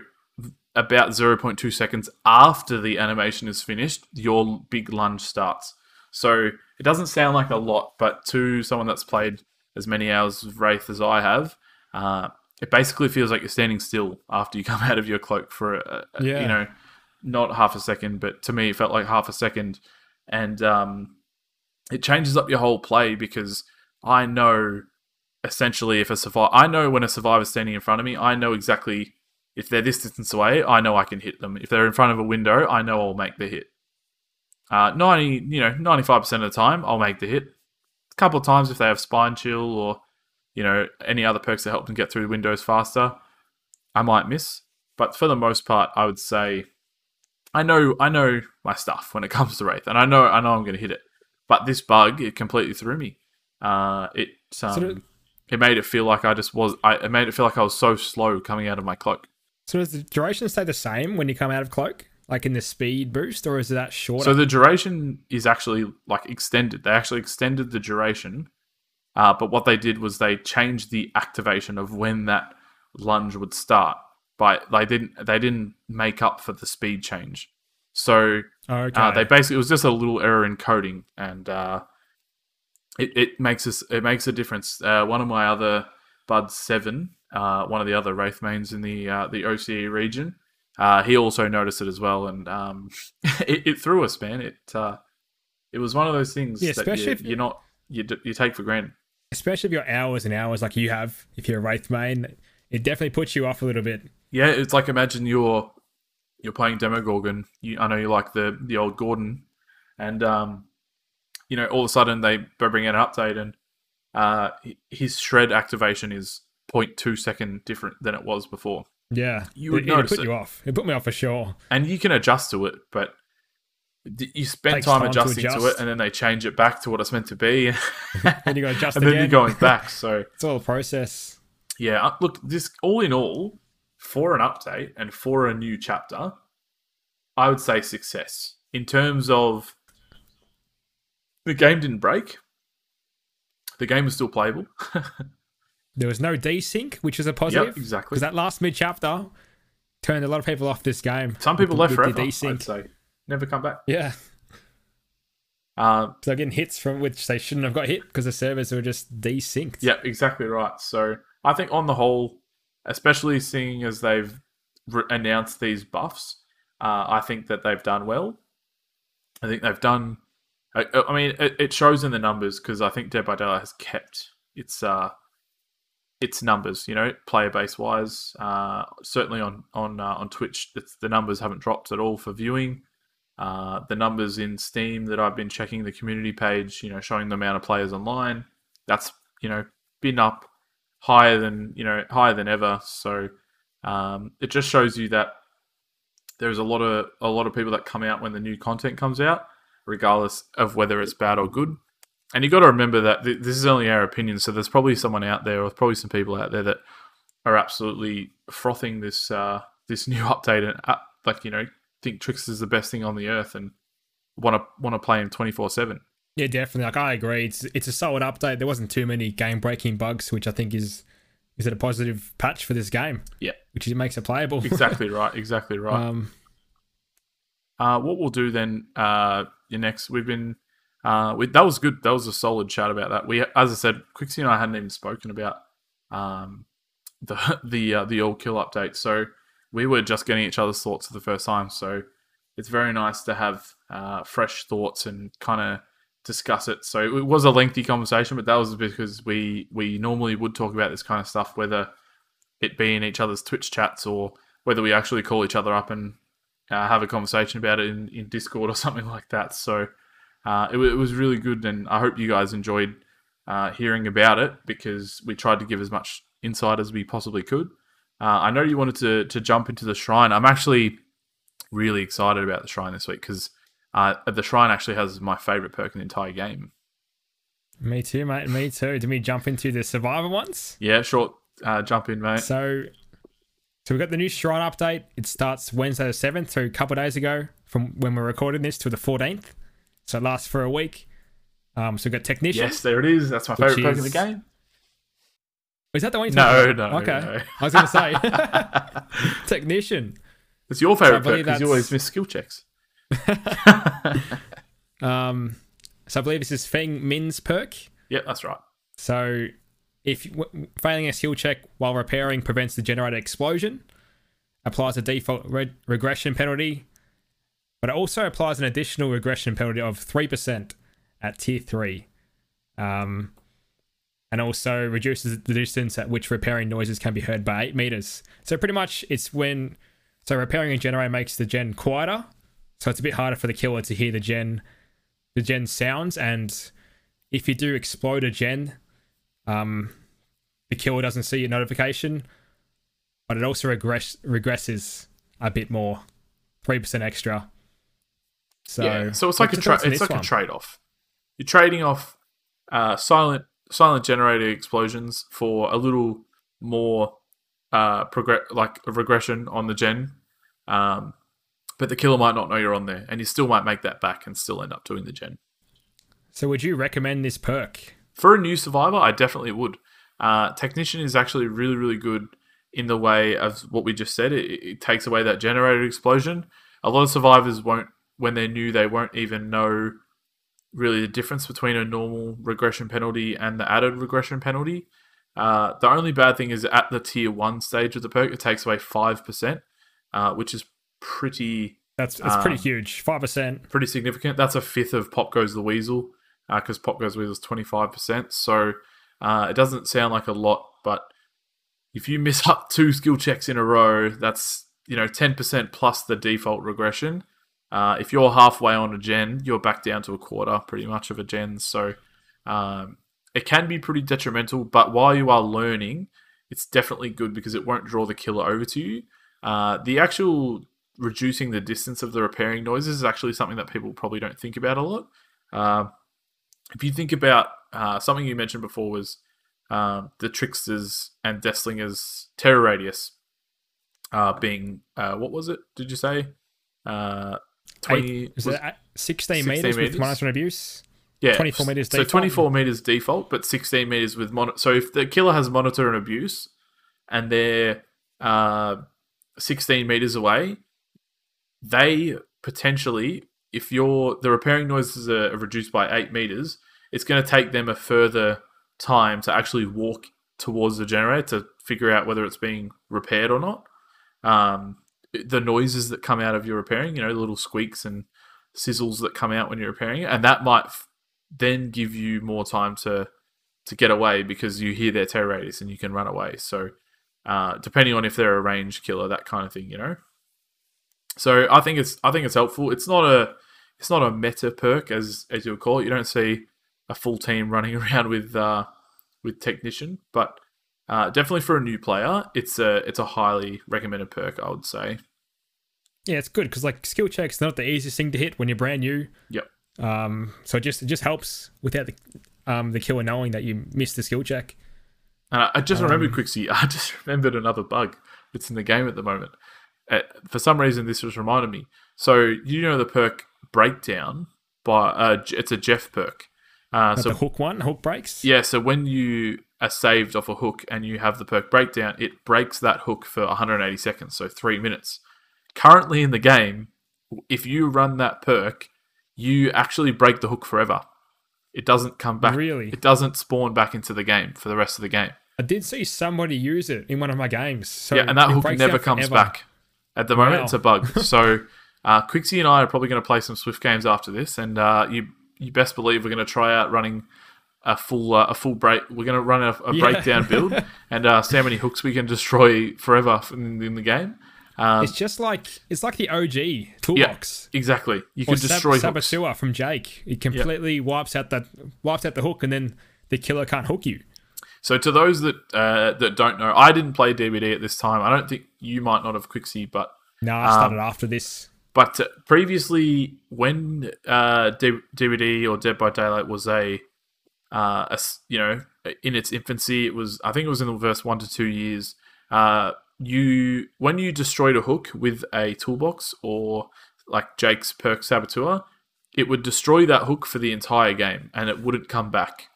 about 0.2 seconds after the animation is finished, your big lunge starts. So it doesn't sound like a lot, but to someone that's played as many hours of Wraith as I have, uh, it basically feels like you're standing still after you come out of your cloak for a, a- Yeah. you know, not half a second, but to me it felt like half a second, and um, it changes up your whole play because I know essentially if a survivor, I know when a survivor's standing in front of me, I know exactly if they're this distance away, I know I can hit them. If they're in front of a window, I know I'll make the hit. Uh, 90, you know, 95% of the time, I'll make the hit. A couple of times if they have spine chill or, you know, any other perks that help them get through windows faster, I might miss. But for the most part, I would say I know I know my stuff when it comes to Wraith, and I know I know I'm going to hit it. But this bug, it completely threw me. Uh, it um, So it made it feel like I just was. I it made it feel like I was so slow coming out of my cloak. so? Does the duration stay the same when you come out of cloak, like in the speed boost, or is that shorter? So the duration is actually like extended. They actually extended the duration, uh, but what they did was they changed the activation of when that lunge would start. By they didn't they didn't make up for the speed change. So okay. uh, they basically it was just a little error in coding, and uh, it it makes us it makes a difference. Uh, one of my other Bud Seven, uh, one of the other Wraith mains in the uh, the OCE region, uh, he also noticed it as well, and um, it, it threw us, man. It uh, it was one of those things Yeah, that you, you're not you d- you take for granted. Especially if you're hours and hours like you have, if you're a Wraith main, it definitely puts you off a little bit. Yeah, it's like imagine you're you're playing Demogorgon. You, I know you like the the old Gordon, and um, you know all of a sudden they bring out an update and uh, his shred activation is 0.2 second different than it was before, Yeah, You would it, notice it put it. you off. It put me off for sure. and you can adjust to it, but you spend time time adjusting to, adjust. it, and then they change it back to what it's meant to be, Then you got to adjust and then again. you're going back. So It's all a process. Yeah, uh, look, this all in all, for an update and for a new chapter, I would say success. In terms of the game didn't break, the game was still playable. There was no desync, which is a yep, positive. exactly. Because that last mid chapter turned a lot of people off this game. Some people with left with forever. the I'd desync. Never come back. Yeah, Uh, so they're getting hits from which they shouldn't have got hit because the servers were just desynced. yeah, exactly right. So I think on the whole, especially seeing as they've re- announced these buffs, uh, I think that they've done well. I think they've done. I, I mean, it, it shows in the numbers because I think Dead by Daylight has kept its uh, its numbers. You know, player base wise, uh, certainly on on uh, on Twitch, it's, the numbers haven't dropped at all for viewing. Uh, the numbers in Steam that I've been checking the community page, you know, showing the amount of players online, that's you know been up higher than you know higher than ever. So um, it just shows you that there's a lot of a lot of people that come out when the new content comes out, regardless of whether it's bad or good. and you got to remember that th- this is only our opinion. So there's probably someone out there, or probably some people out there that are absolutely frothing this uh, this new update and uh, like you know think Trix is the best thing on the earth and want to want to play him twenty four seven. Yeah, definitely. Like I agree. It's it's a solid update. There wasn't too many game breaking bugs, which I think is is it a positive patch for this game. Yeah. which makes it playable. Exactly right. Exactly right. um, Uh, what we'll do then, uh, your next, we've been, uh, we, that was good. That was a solid chat about that. We, as I said, Quixie and I hadn't even spoken about, um, the the uh, the all kill update. So we were just getting each other's thoughts for the first time. So it's very nice to have uh, fresh thoughts and kind of discuss it. So it was a lengthy conversation, but that was because we we normally would talk about this kind of stuff, whether it be in each other's Twitch chats or whether we actually call each other up and uh, have a conversation about it in, in Discord or something like that. So uh, it, it was really good, and I hope you guys enjoyed uh, hearing about it because we tried to give as much insight as we possibly could. Uh, I know you wanted to to jump into the shrine. I'm actually really excited about the shrine this week because uh, the shrine actually has my favorite perk in the entire game. me too, mate. Me too. Did we jump into the survivor ones? Yeah, short uh, jump in, mate. So, so we got the new shrine update. It starts Wednesday the seventh, so a couple days ago from when we're recording this to the fourteenth. So it lasts for a week. Um, so we've got technician. Yes, there it is. That's my favorite perk in the game. Is that the one? you're No, no? Okay. no. I was going to say technician. It's your favorite perk because you always miss skill checks. Um, so I believe this is Feng Min's perk. Yeah, that's right. So, if w- failing a skill check while repairing prevents the generator explosion, applies a default re- regression penalty, but it also applies an additional regression penalty of three percent at tier three, um, and also reduces the distance at which repairing noises can be heard by eight meters. So pretty much, it's when so repairing a generator makes the gen quieter, so it's a bit harder for the killer to hear the gen, the gen sounds and if you do explode a gen, um, the killer doesn't see your notification, but it also regress regresses a bit more, three percent extra. So, yeah. So it's like a tra- your thoughts on it's like one? a trade off. You're trading off uh, silent silent generator explosions for a little more uh, progress like a regression on the gen. Um, but the killer might not know you're on there, and you still might make that back and still end up doing the gen. So, would you recommend this perk? For a new survivor, I definitely would. Uh, Technician is actually really, really good in the way of what we just said. It, it takes away that generator explosion. A lot of survivors won't, when they're new, they won't even know really the difference between a normal regression penalty and the added regression penalty. Uh, the only bad thing is at the tier one stage of the perk, it takes away five percent, uh, which is pretty That's pretty Um, huge, five percent. pretty significant. That's a fifth of Pop Goes the Weasel, because Pop Goes the Weasel is twenty five percent. So uh, it doesn't sound like a lot, but if you miss up two skill checks in a row, that's you know ten percent plus the default regression. Uh, if you're halfway on a gen, you're back down to a quarter, pretty much of a gen. So um, it can be pretty detrimental. But while you are learning, it's definitely good because it won't draw the killer over to you. Uh, the actual reducing the distance of the repairing noises is actually something that people probably don't think about a lot. Um, if you think about uh, something you mentioned before was um, the tricksters and Deathslinger's terror radius uh, being uh, what was it? Did you say Is was- it 16, 16 meters, meters? with minus one abuse? yeah, 24 meters So default? twenty-four meters default, but sixteen meters with monitor. So if the killer has monitor and abuse, and they're uh, sixteen meters away, they potentially, if you're the repairing noises are reduced by eight meters, it's going to take them a further time to actually walk towards the generator to figure out whether it's being repaired or not. Um, the noises that come out of your repairing, you know, little squeaks and sizzles that come out when you're repairing it, and that might f- then give you more time to to get away because you hear their terror radius and you can run away. So, uh, depending on if they're a range killer, that kind of thing, you know. So I think it's I think it's helpful. It's not a it's not a meta perk as as you would call it. You don't see a full team running around with uh, with technician, but uh, definitely for a new player, it's a it's a highly recommended perk. I would say. Yeah, it's good because like skill checks not the easiest thing to hit when you're brand new. Yep. Um, so it just it just helps without the um the killer knowing that you missed the skill check. And I, I just remembered quickly. I just remembered another bug that's in the game at the moment. Uh, for some reason, this was reminded me. So you know the perk breakdown by uh, it's a Jeff perk. Uh, so the hook one, hook breaks. yeah, so when you are saved off a hook and you have the perk breakdown, it breaks that hook for 180 seconds, so three minutes. Currently in the game, if you run that perk, you actually break the hook forever. It doesn't come back. Really? It doesn't spawn back into the game for the rest of the game. I did see somebody use it in one of my games. So yeah, and that hook never comes forever. back. At the moment, Wow. it's a bug. so, uh, Quixie and I are probably going to play some SWF games after this, and uh, you you best believe we're going to try out running a full uh, a full break. We're going to run a, a Yeah. breakdown build and uh, see how many hooks we can destroy forever in, in the game. Um, It's just like it's like the OG toolbox. exactly. You Or can Sab- destroy. Saboteur from Jake. It completely wipes out that wipes out the hook, and then the killer can't hook you. So to those that uh, that don't know, I didn't play DBD at this time. I don't think you might not have Quixie, but No, I started after this. But uh, previously, when uh, D- DBD or Dead by Daylight was a, uh, a you know, in its infancy, it was I think it was in the first one to two years. Uh, you when you destroyed a hook with a toolbox or like Jake's perk saboteur, it would destroy that hook for the entire game and it wouldn't come back.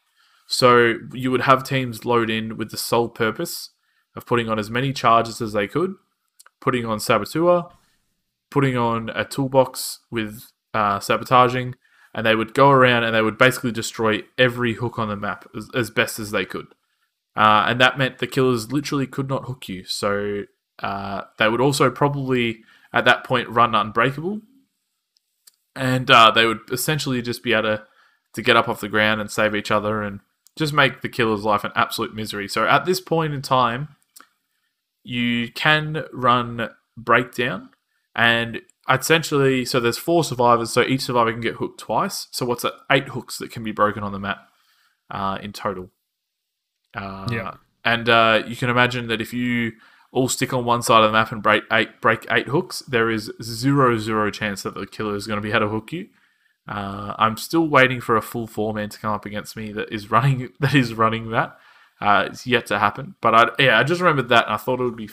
So you would have teams load in with the sole purpose of putting on as many charges as they could, putting on saboteur, putting on a toolbox with uh, sabotaging, and they would go around and they would basically destroy every hook on the map as, as best as they could. Uh, and that meant the killers literally could not hook you. So uh, they would also probably, at that point, run unbreakable. And uh, they would essentially just be able to, to get up off the ground and save each other and just make the killer's life an absolute misery. So at this point in time, you can run breakdown and essentially so there's four survivors so each survivor can get hooked twice so what's that eight hooks that can be broken on the map uh, in total uh, Yeah. and uh, you can imagine that if you all stick on one side of the map and break eight break eight hooks there is zero zero chance that the killer is going to be able to hook you uh, I'm still waiting for a full four man to come up against me that is running that is running that. Uh, it's yet to happen, but I yeah I just remembered that and I thought it would be.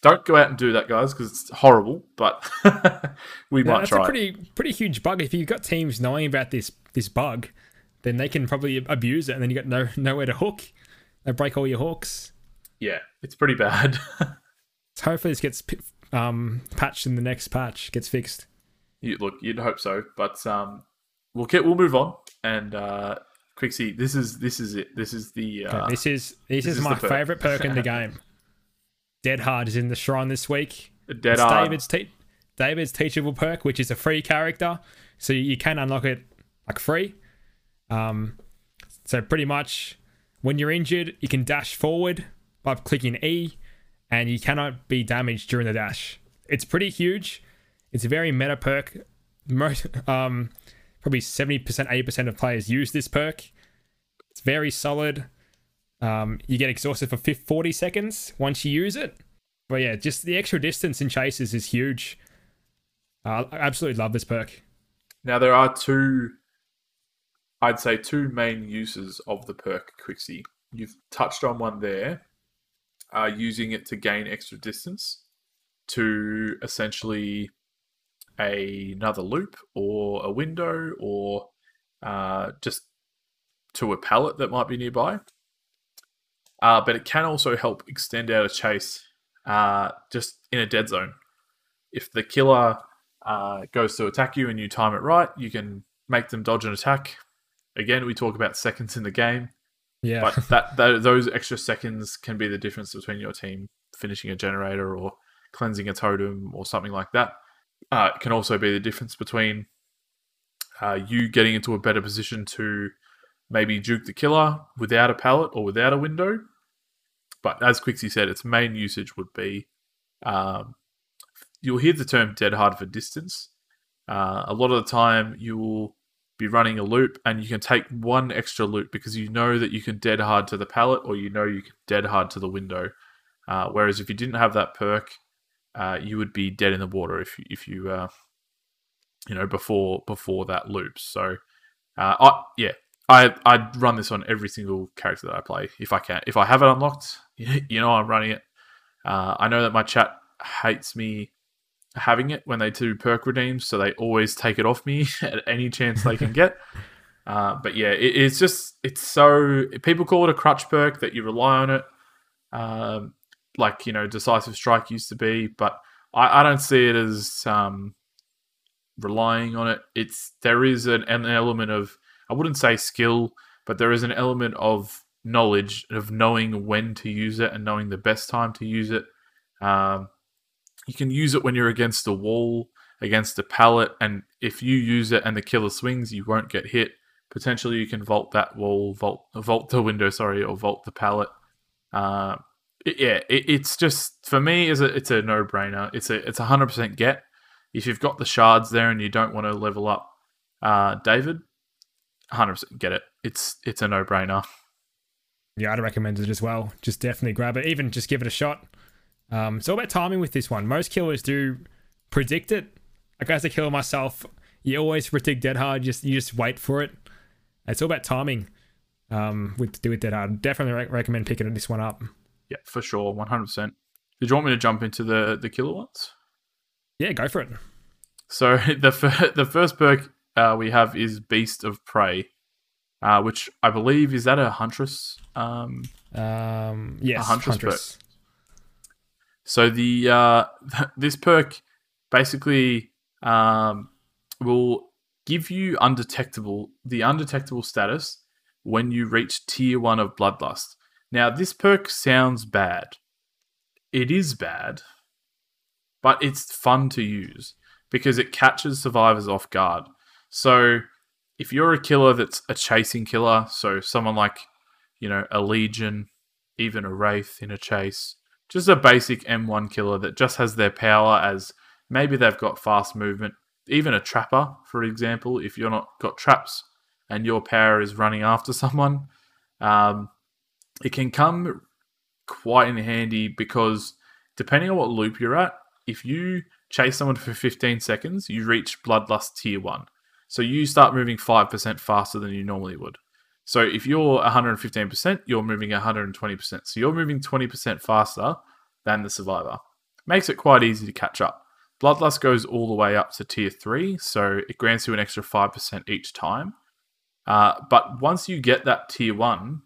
Don't go out and do that, guys, because it's horrible. But we Yeah, might that's try. a it. pretty pretty huge bug. If you've got teams knowing about this this bug, then they can probably abuse it, and then you got no nowhere to hook. They break all your hooks. Yeah, it's pretty bad. So hopefully this gets um, patched in the next patch. Gets fixed. you, look, you'd hope so, but um, we'll get we'll move on. And uh, Quixie, this is this is it. This is the uh, this is this, this is, is my favorite perk in the game. Dead Hard is in the shrine this week. David's te- David's teachable perk, which is a free character, so you can unlock it like free. Um, so pretty much, when you're injured, you can dash forward by clicking E, and you cannot be damaged during the dash. It's pretty huge. It's a very meta perk. Most um, probably seventy percent, eighty percent of players use this perk. It's very solid. Um, you get exhausted for 50, 40 seconds once you use it. But yeah, just the extra distance in chases is huge. Uh, I absolutely love this perk. Now there are two, I'd say two main uses of the perk Quixie. You've touched on one there, uh, using it to gain extra distance to essentially a, another loop or a window or uh, just to a pallet that might be nearby. Uh, but it can also help extend out a chase uh, just in a dead zone. If the killer uh, goes to attack you and you time it right, you can make them dodge an attack. Again, we talk about seconds in the game, Yeah. but that, that those extra seconds can be the difference between your team finishing a generator or cleansing a totem or something like that. Uh, it can also be the difference between uh, you getting into a better position to maybe juke the killer without a pallet or without a window. But as Quixie said, its main usage would be um, you'll hear the term dead hard for distance. Uh, a lot of the time, you will be running a loop and you can take one extra loop because you know that you can dead hard to the pallet or you know you can dead hard to the window. Uh, whereas if you didn't have that perk, uh, you would be dead in the water if you, if you uh, you know, before before that loop. So, uh, I yeah, I I run this on every single character that I play if I can. If I have it unlocked, you know, I'm running it. Uh, I know that my chat hates me having it when they do perk redeems, so they always take it off me at any chance they can get. Uh, but yeah, it, it's just it's so people call it a crutch perk that you rely on it, um, like you know decisive strike used to be. But I, I don't see it as um, relying on it. It's there is an, an element of I wouldn't say skill, but there is an element of knowledge of knowing when to use it and knowing the best time to use it. Um, you can use it when you're against a wall, against a pallet, and if you use it and the killer swings, you won't get hit. Potentially, you can vault that wall, vault vault the window, sorry, or vault the pallet. Uh, it, yeah, it, it's just for me, is a, it's a no brainer. It's a it's a hundred percent get. If you've got the shards there and you don't want to level up, uh, David, hundred percent get it. It's it's a no brainer. Yeah, I'd recommend it as well. Just definitely grab it. Even just give it a shot. Um, it's all about timing with this one. Most killers do predict it. Like as a killer myself, you always predict dead hard. Just you just wait for it. It's all about timing. Um, with do with dead hard. Definitely re- recommend picking this one up. Yeah, for sure, one hundred percent. Did you want me to jump into the the killer ones? Yeah, go for it. So the fir- the first perk uh, we have is Beast of Prey, uh, which I believe is that a huntress. Um, Um, yes, A huntress huntress. so the uh, this perk basically um, will give you undetectable the undetectable status when you reach tier one of Bloodlust. Now this perk sounds bad. It is bad, but it's fun to use because it catches survivors off guard. So if you're a killer that's a chasing killer, so someone like, you know, a legion, even a wraith in a chase, just a basic M1 killer that just has their power as maybe they've got fast movement, even a trapper, for example, if you're not got traps and your power is running after someone, um, it can come quite in handy because depending on what loop you're at, if you chase someone for 15 seconds, you reach Bloodlust tier 1. So you start moving 5% faster than you normally would. So if you're 115%, you're moving 120%. So you're moving 20% faster than the survivor. Makes it quite easy to catch up. Bloodlust goes all the way up to tier 3, so it grants you an extra 5% each time. Uh, but once you get that tier 1,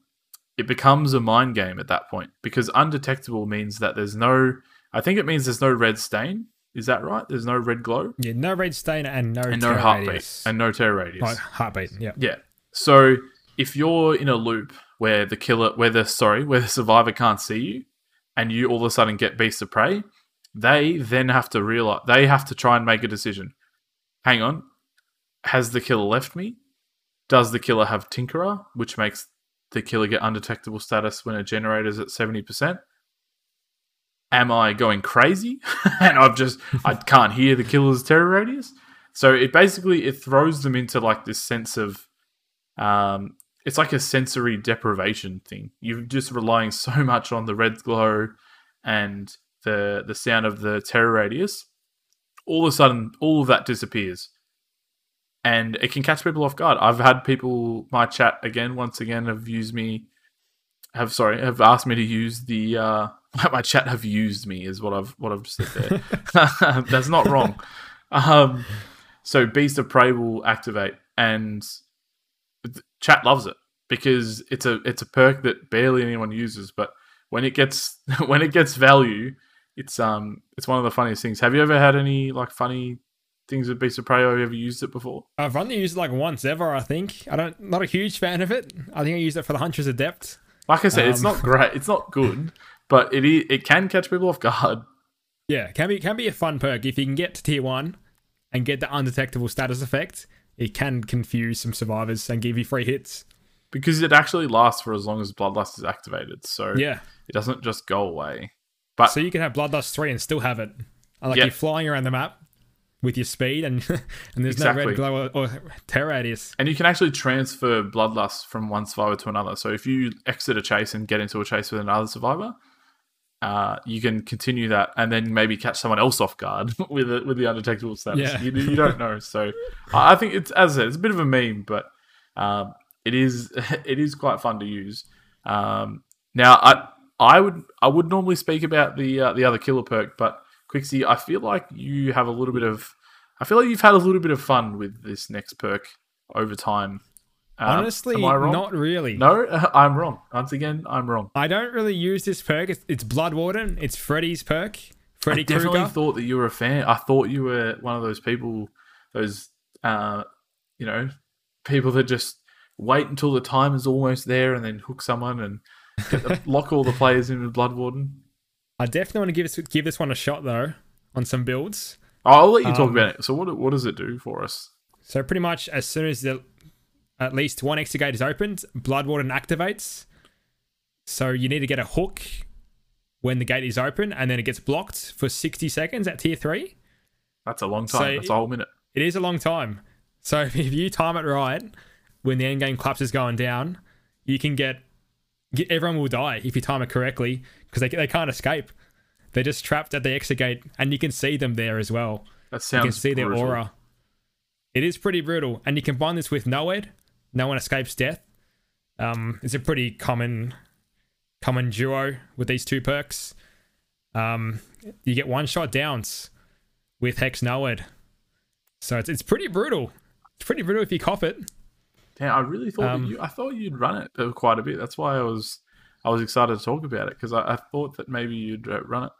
it becomes a mind game at that point because undetectable means that there's no, I think it means there's no red stain. Is that right? There's no red glow Yeah, no red stain and no and no terror heartbeat radius. and no terror radius. Oh, heartbeat. Yeah. Yeah. So if you're in a loop where the killer, where the sorry, where the survivor can't see you, and you all of a sudden get beast of prey, they then have to realize they have to try and make a decision. Hang on, has the killer left me? Does the killer have Tinkerer, which makes the killer get undetectable status when a generator is at seventy percent? Am I going crazy and I've just I can't hear the killer's terror radius? So it basically it throws them into like this sense of um, it's like a sensory deprivation thing. You're just relying so much on the red glow and the the sound of the terror radius. All of a sudden, all of that disappears, and it can catch people off guard. I've had people, my chat again, once again, have used me, have sorry, have asked me to use the. Uh, my chat have used me is what I've what I've said there. That's not wrong. Um, so Beast of Prey will activate, and chat loves it because it's a it's a perk that barely anyone uses, but when it gets when it gets value, it's um it's one of the funniest things. Have you ever had any like funny things with Beast of Prey? Or have you ever used it before? I've only used it like once ever, I think. I don't not a huge fan of it. I think I used it for the Huntress Adept. Like I said, it's Um, not great. It's not good, but it it can catch people off guard. Yeah, can be can be a fun perk if you can get to tier one and get the undetectable status effect. It can confuse some survivors and give you free hits. because it actually lasts for as long as Bloodlust is activated, so Yeah, it doesn't just go away. But so you can have Bloodlust three and still have it. Like Yeah. you're flying around the map with your speed and and there's no red glow or, or terror radius. And you can actually transfer bloodlust from one survivor to another. So if you exit a chase and get into a chase with another survivor, uh, you can continue that and then maybe catch someone else off guard with the, with the undetectable status. Yeah. You, you don't know. So I I think it's as I said, it's a bit of a meme, but um, it is it is quite fun to use. Um, now I I would I would normally speak about the uh, the other killer perk, but Quixie, I feel like you have a little bit of I feel like you've had a little bit of fun with this next perk over time. Um, Honestly, am I wrong? not really. No, I'm wrong. Once again, I'm wrong. I don't really use this perk. It's, it's Blood Warden. It's Freddy's perk. Freddy I definitely thought that you were a fan. I thought you were one of those people, those, uh, you know, people that just wait until the time is almost there and then hook someone and the, lock all the players in with Blood Warden. I definitely want to give this give this one a shot though on some builds. I'll let you talk Um, about it. So what what does it do for us? So pretty much as soon as the at least one extra gate is opened, Blood Warden activates. So you need to get a hook when the gate is open, and then it gets blocked for 60 seconds at tier three. That's a long time. so That's a whole minute. It is a long time. So if you time it right, when the end game collapse is going down, you can get, get everyone will die if you time it correctly because they, they can't escape. They're just trapped at the exit gate, and you can see them there as well. That sounds. You can see their aura. It is pretty brutal, and you combine this with Noed. No one escapes death. Um, it's a pretty common, common duo with these two perks. Um, you get one shot downs with Hex Noed, so it's it's pretty brutal. It's pretty brutal if you cough it. Damn, I really thought Um, you. I thought you'd run it quite a bit. That's why I was. I was excited to talk about it because I, I thought that maybe you'd uh, run it.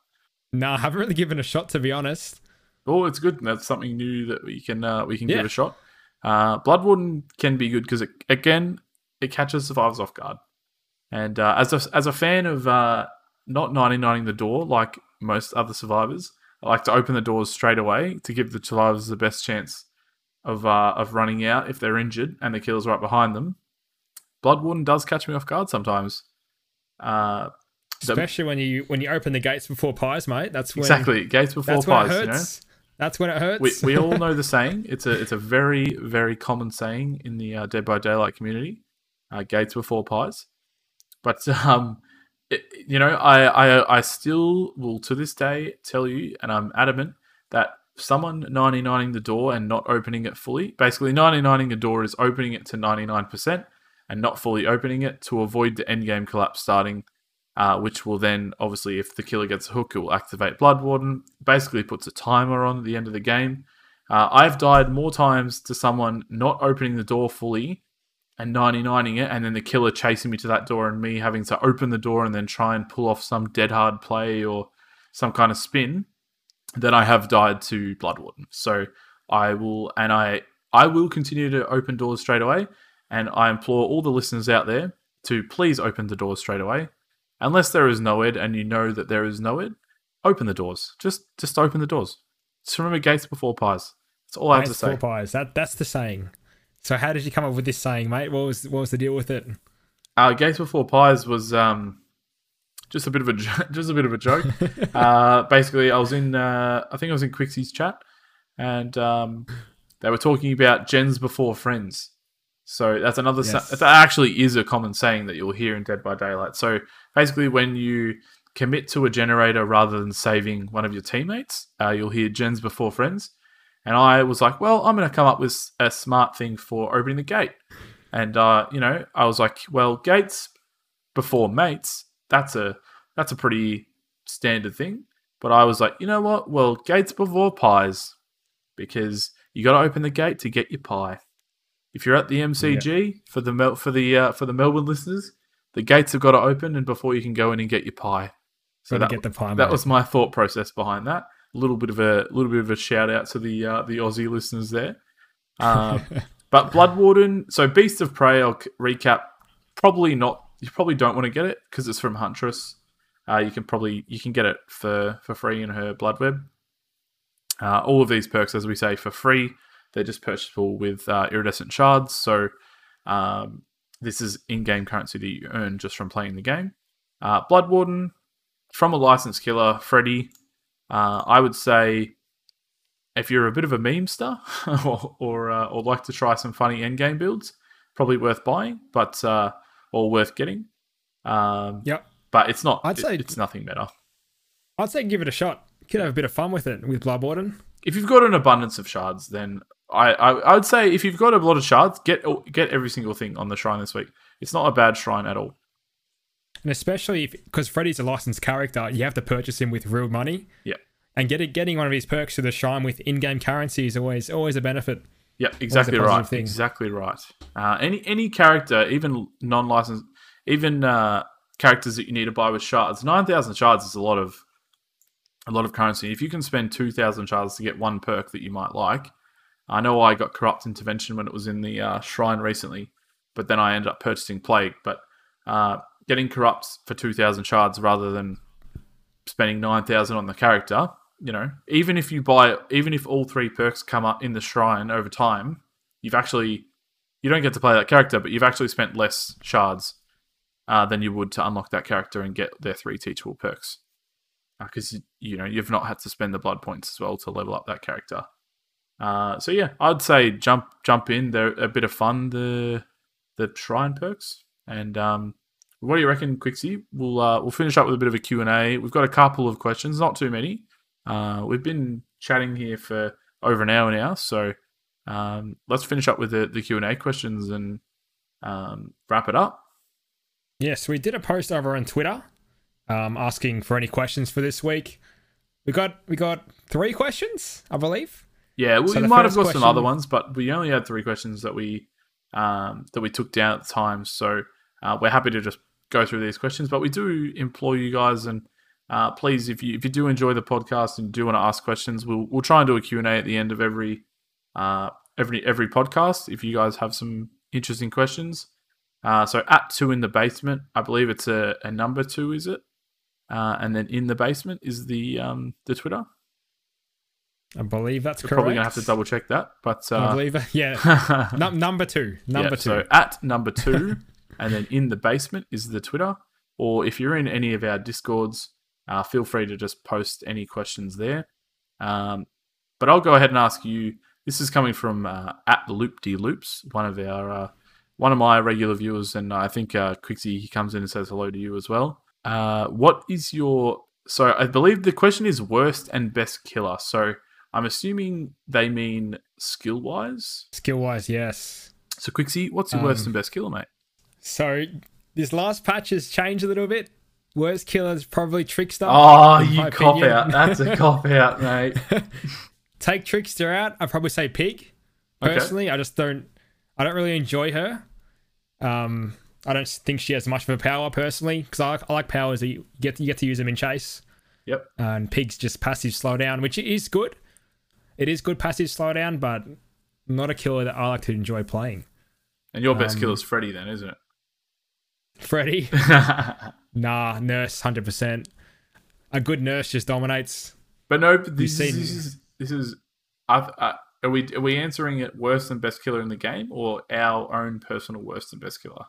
No, I haven't really given a shot to be honest. Oh, it's good. That's something new that we can uh, we can Yeah. give a shot. Uh, Blood Warden can be good because it, again it catches survivors off guard. And uh, as a as a fan of uh, not 99ing the door like most other survivors, I like to open the doors straight away to give the survivors the best chance of uh, of running out if they're injured and the killer's right behind them. Blood Warden does catch me off guard sometimes. Uh, the- Especially when you when you open the gates before pies, mate. That's when exactly gates before pies. You know? That's when it hurts. we, we all know the saying. It's a it's a very very common saying in the uh, Dead by Daylight community. Uh, gates before pies, but um, it, you know I, I I still will to this day tell you, and I'm adamant that someone 99ing the door and not opening it fully. Basically, 99ing the door is opening it to 99% and not fully opening it to avoid the end game collapse starting. Uh, which will then obviously, if the killer gets a hook, it will activate Blood Warden. Basically, puts a timer on at the end of the game. Uh, I've died more times to someone not opening the door fully and 99ing it, and then the killer chasing me to that door, and me having to open the door and then try and pull off some dead hard play or some kind of spin. Then I have died to Blood Warden. So I will, and I I will continue to open doors straight away. And I implore all the listeners out there to please open the doors straight away unless there is Noed and you know that there is Noed, open the doors. Just just open the doors. Just remember gates before pies. That's all I have to Gates say. before pies. That that's the saying. So how did you come up with this saying, mate? What was what was the deal with it? Uh, gates before pies was um, just a bit of a jo- just a bit of a joke. uh, basically, I was in uh, I think I was in Quixie's chat, and um, they were talking about gens before friends. So that's another. sa- that actually is a common saying that you'll hear in Dead by Daylight. So basically, when you commit to a generator rather than saving one of your teammates, uh, you'll hear gens before friends. And I was like, well, I'm going to come up with a smart thing for opening the gate. And uh, you know, I was like, well, gates before mates. That's a that's a pretty standard thing. But I was like, you know what? Well, gates before pies, because you got to open the gate to get your pie. If you're at the MCG for the Mel- for the uh, for the Melbourne listeners, the gates have got to open, and before you can go in and get your pie. So that, get the pie, that mate. was my thought process behind that. A little bit of a little bit of a shout out to the uh, the Aussie listeners there. Um, but Blood Warden, so Beast of Prey, I'll c- recap. Probably not. You probably don't want to get it because it's from Huntress. Uh, you can probably you can get it for for free in her Blood Web. Uh, all of these perks, as we say, for free. They're just purchasable with uh, iridescent shards. So um, this is in-game currency that you earn just from playing the game. Uh, Blood Warden from a licensed killer, Freddy. Uh, I would say if you're a bit of a memester or or, uh, or like to try some funny endgame builds, probably worth buying, but uh, or worth getting. Um, Yep. but it's not. I'd it- say- it's nothing better. I'd say give it a shot. You could have a bit of fun with it with Blood Warden. If you've got an abundance of shards, then I, I I would say if you've got a lot of shards, get get every single thing on the shrine this week. It's not a bad shrine at all. And especially because Freddy's a licensed character, you have to purchase him with real money. Yeah. And getting getting one of his perks to the shrine with in-game currency is always always a benefit. Yep, exactly right. thing. Exactly right. Uh, any any character, even non-licensed, even uh, characters that you need to buy with shards, nine thousand shards is a lot of a lot of currency. If you can spend two thousand shards to get one perk that you might like, I know I got corrupt intervention when it was in the uh, shrine recently, but then I ended up purchasing plague. But uh, getting corrupt for two thousand shards rather than spending nine thousand on the character, you know, even if you buy, even if all three perks come up in the shrine over time, you've actually you don't get to play that character, but you've actually spent less shards uh, than you would to unlock that character and get their three teachable perks. Because you know you've not had to spend the blood points as well to level up that character. Uh, so yeah, I'd say jump jump in. They're a bit of fun. The the shrine perks. And um, what do you reckon, Quixie? We'll uh, we'll finish up with a bit of a Q and A. We've got a couple of questions, not too many. Uh, we've been chatting here for over an hour now, so um, let's finish up with the, the Q and A questions and um, wrap it up. Yes, we did a post over on Twitter um, asking for any questions for this week. We got we got three questions, I believe. Yeah, we So the might have got some other ones, but we only had three questions that we um, that we took down at the time. So uh, we're happy to just go through these questions. But we do implore you guys and uh, please, if you if you do enjoy the podcast and do want to ask questions, we'll we'll try and do a Q and A at the end of every uh, every every podcast. If you guys have some interesting questions, uh, so at two in the basement, I believe it's a, a number two, is it? Uh, and then in the basement is the um, the Twitter. I believe that's We're correct. probably gonna have to double check that, but I uh, believe, yeah. Num- number two. Number Yeah, two. So at number two, and then in the basement is the Twitter. Or if you're in any of our discords, uh, feel free to just post any questions there. Um, but I'll go ahead and ask you. This is coming from uh, at the Loop D Loops, one of our uh, one of my regular viewers, and I think uh, Quixie he comes in and says hello to you as well. Uh, what is your so I believe the question is worst and best killer. So I'm assuming they mean skill wise. Skill wise, yes. So Quixie, what's your worst Um, and best killer, mate? So this last patch has changed a little bit. Worst killer is probably Trickster. Oh, you cop opinion. out. That's a cop out, mate. Take Trickster out, I'd probably say Pig. Okay. Personally, I just don't. I don't really enjoy her. Um, I don't think she has much of a power personally because I, like- I like powers that you get you get to use them in chase. Yep. and Pig's just passive slowdown, which is good. It is good passive slowdown, but not a killer that I like to enjoy playing. And your best Um, is Freddy, then, isn't it? Freddy, nah, nurse, hundred percent. A good nurse just dominates. but no, this, seen- is, this is this is. I've, uh, are we are we answering it worst than best killer in the game, or our own personal worst than best killer?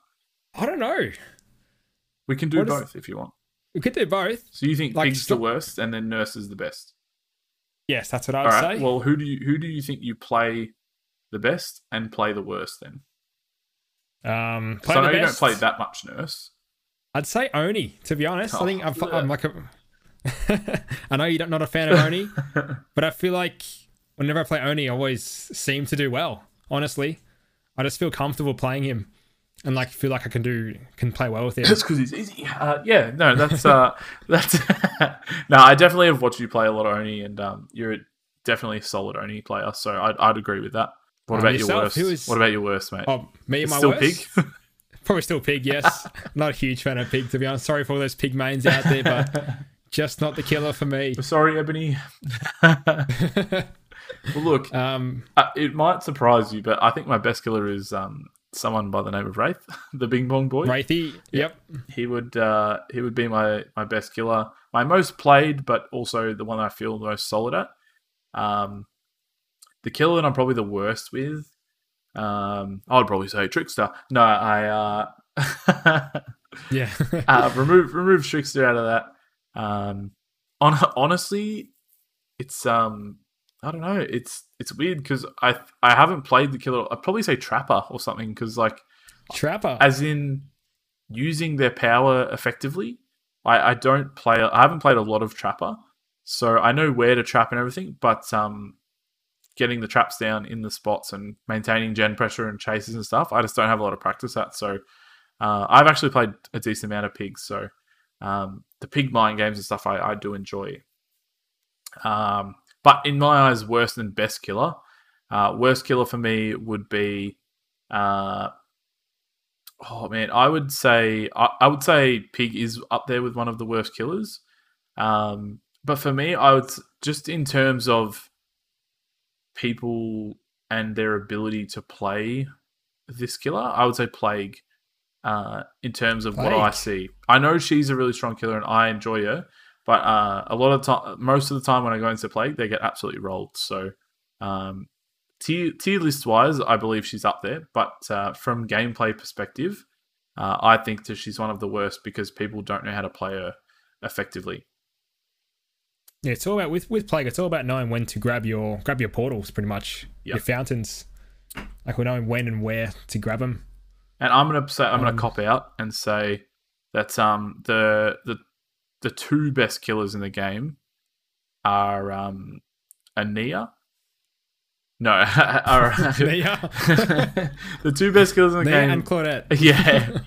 I don't know. We can do What is- both if you want. We could do both. So you think Like, Pig's the worst, and then Nurse is the best? Yes, that's what I would right. say. Well, who do you who do you think you play the best and play the worst then? um, play I know the you don't play that much Nurse. I'd say Oni. To be honest, I think Oh, I'm like a. I know you're not a fan of Oni, but I feel like whenever I play Oni, I always seem to do well. Honestly, I just feel comfortable playing him, and like feel like I can do can play well with it. That's because he's easy. Uh, yeah, no, that's uh, that's no. I definitely have watched you play a lot of Oni, and um, you're definitely a solid Oni player. So I'd, I'd agree with that. What Um, about your worst? is- What about your worst, mate? Oh, me and my Still worst? pig. Probably still pig. Yes, not a huge fan of pig to be honest. Sorry for all those pig mains out there, but just not the killer for me. Sorry, Ebony. well, look, Um, uh, it might surprise you, but I think my best killer is um someone by the name of Wraith, the Bing Bong Boy. Wraithy. Yep. He would uh, he would be my my best killer, my most played, but also the one I feel the most solid at. Um, the killer that I'm probably the worst with, um, I would probably say Trickster. No, I uh, Yeah. uh, remove remove Trickster out of that. Um, on honestly, it's um, I don't know. It's it's weird because I I haven't played the killer. I'd probably say Trapper or something because like Trapper. as in using their power effectively. I, I don't play. I haven't played a lot of Trapper, so I know where to trap and everything. But um, getting the traps down in the spots and maintaining gen pressure and chases and stuff, I just don't have a lot of practice at. So uh, I've actually played a decent amount of pigs. So um, the pig mine games and stuff, I, I do enjoy. Um, but in my eyes, worse than best killer. Uh, worst killer for me would be, uh, oh man, I would say I, I, would say pig is up there with one of the worst killers. Um, but for me, I would just in terms of people and their ability to play this killer, I would say plague. Uh, in terms of plague. what I see, I know she's a really strong killer and I enjoy her, but uh, a lot of time, most of the time when I go into Plague, they get absolutely rolled. So um, tier, tier list wise, I believe she's up there. But uh, from gameplay perspective, uh, I think that she's one of the worst because people don't know how to play her effectively. Yeah, it's all about with with Plague. It's all about knowing when to grab your grab your portals, pretty much yep. your fountains. Like we're knowing when and where to grab them. And I'm gonna say I'm um, gonna cop out and say that um the the the two best killers in the game are um, Ania. No, are the two best killers in the Nea game and Claudette. Yeah,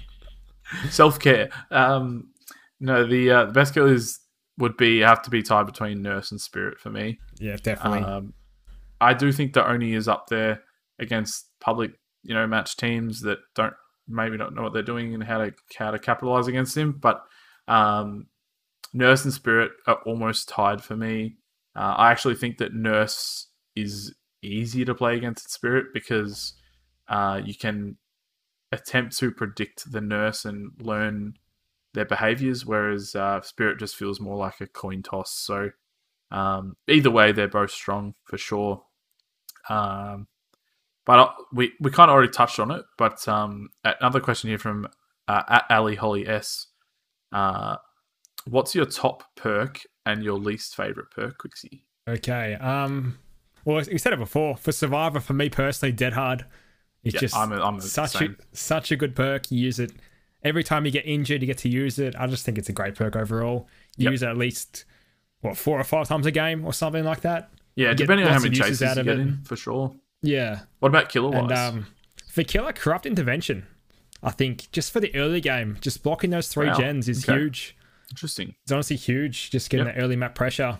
self care. Um, no, the uh, the best killers would be have to be tied between Nurse and Spirit for me. Yeah, definitely. Um, I do think that Oni is up there against public, you know, match teams that don't maybe not know what they're doing and how to how to capitalize against him. But um, Nurse and Spirit are almost tied for me. Uh, I actually think that Nurse is easier to play against Spirit because uh, you can attempt to predict the Nurse and learn their behaviors, whereas uh, Spirit just feels more like a coin toss. So um, either way, they're both strong for sure. Um, but uh, we we kind of already touched on it. But um, another question here from uh, at Ali Holly S. Uh, what's your top perk and your least favorite perk, Quixie? Okay. Um. Well, we said it before. For Survivor, for me personally, Dead Hard. It's yeah, just I'm a, I'm such a such a good perk. You use it every time you get injured. You get to use it. I just think it's a great perk overall. You yep. use it at least what four or five times a game or something like that. Yeah, you depending on how many chases out you get it. in, for sure. Yeah. What about killer wise? And, um, for killer, corrupt intervention. I think just for the early game, just blocking those three wow. gens is okay. huge. Interesting. It's honestly huge. Just getting yep. that early map pressure.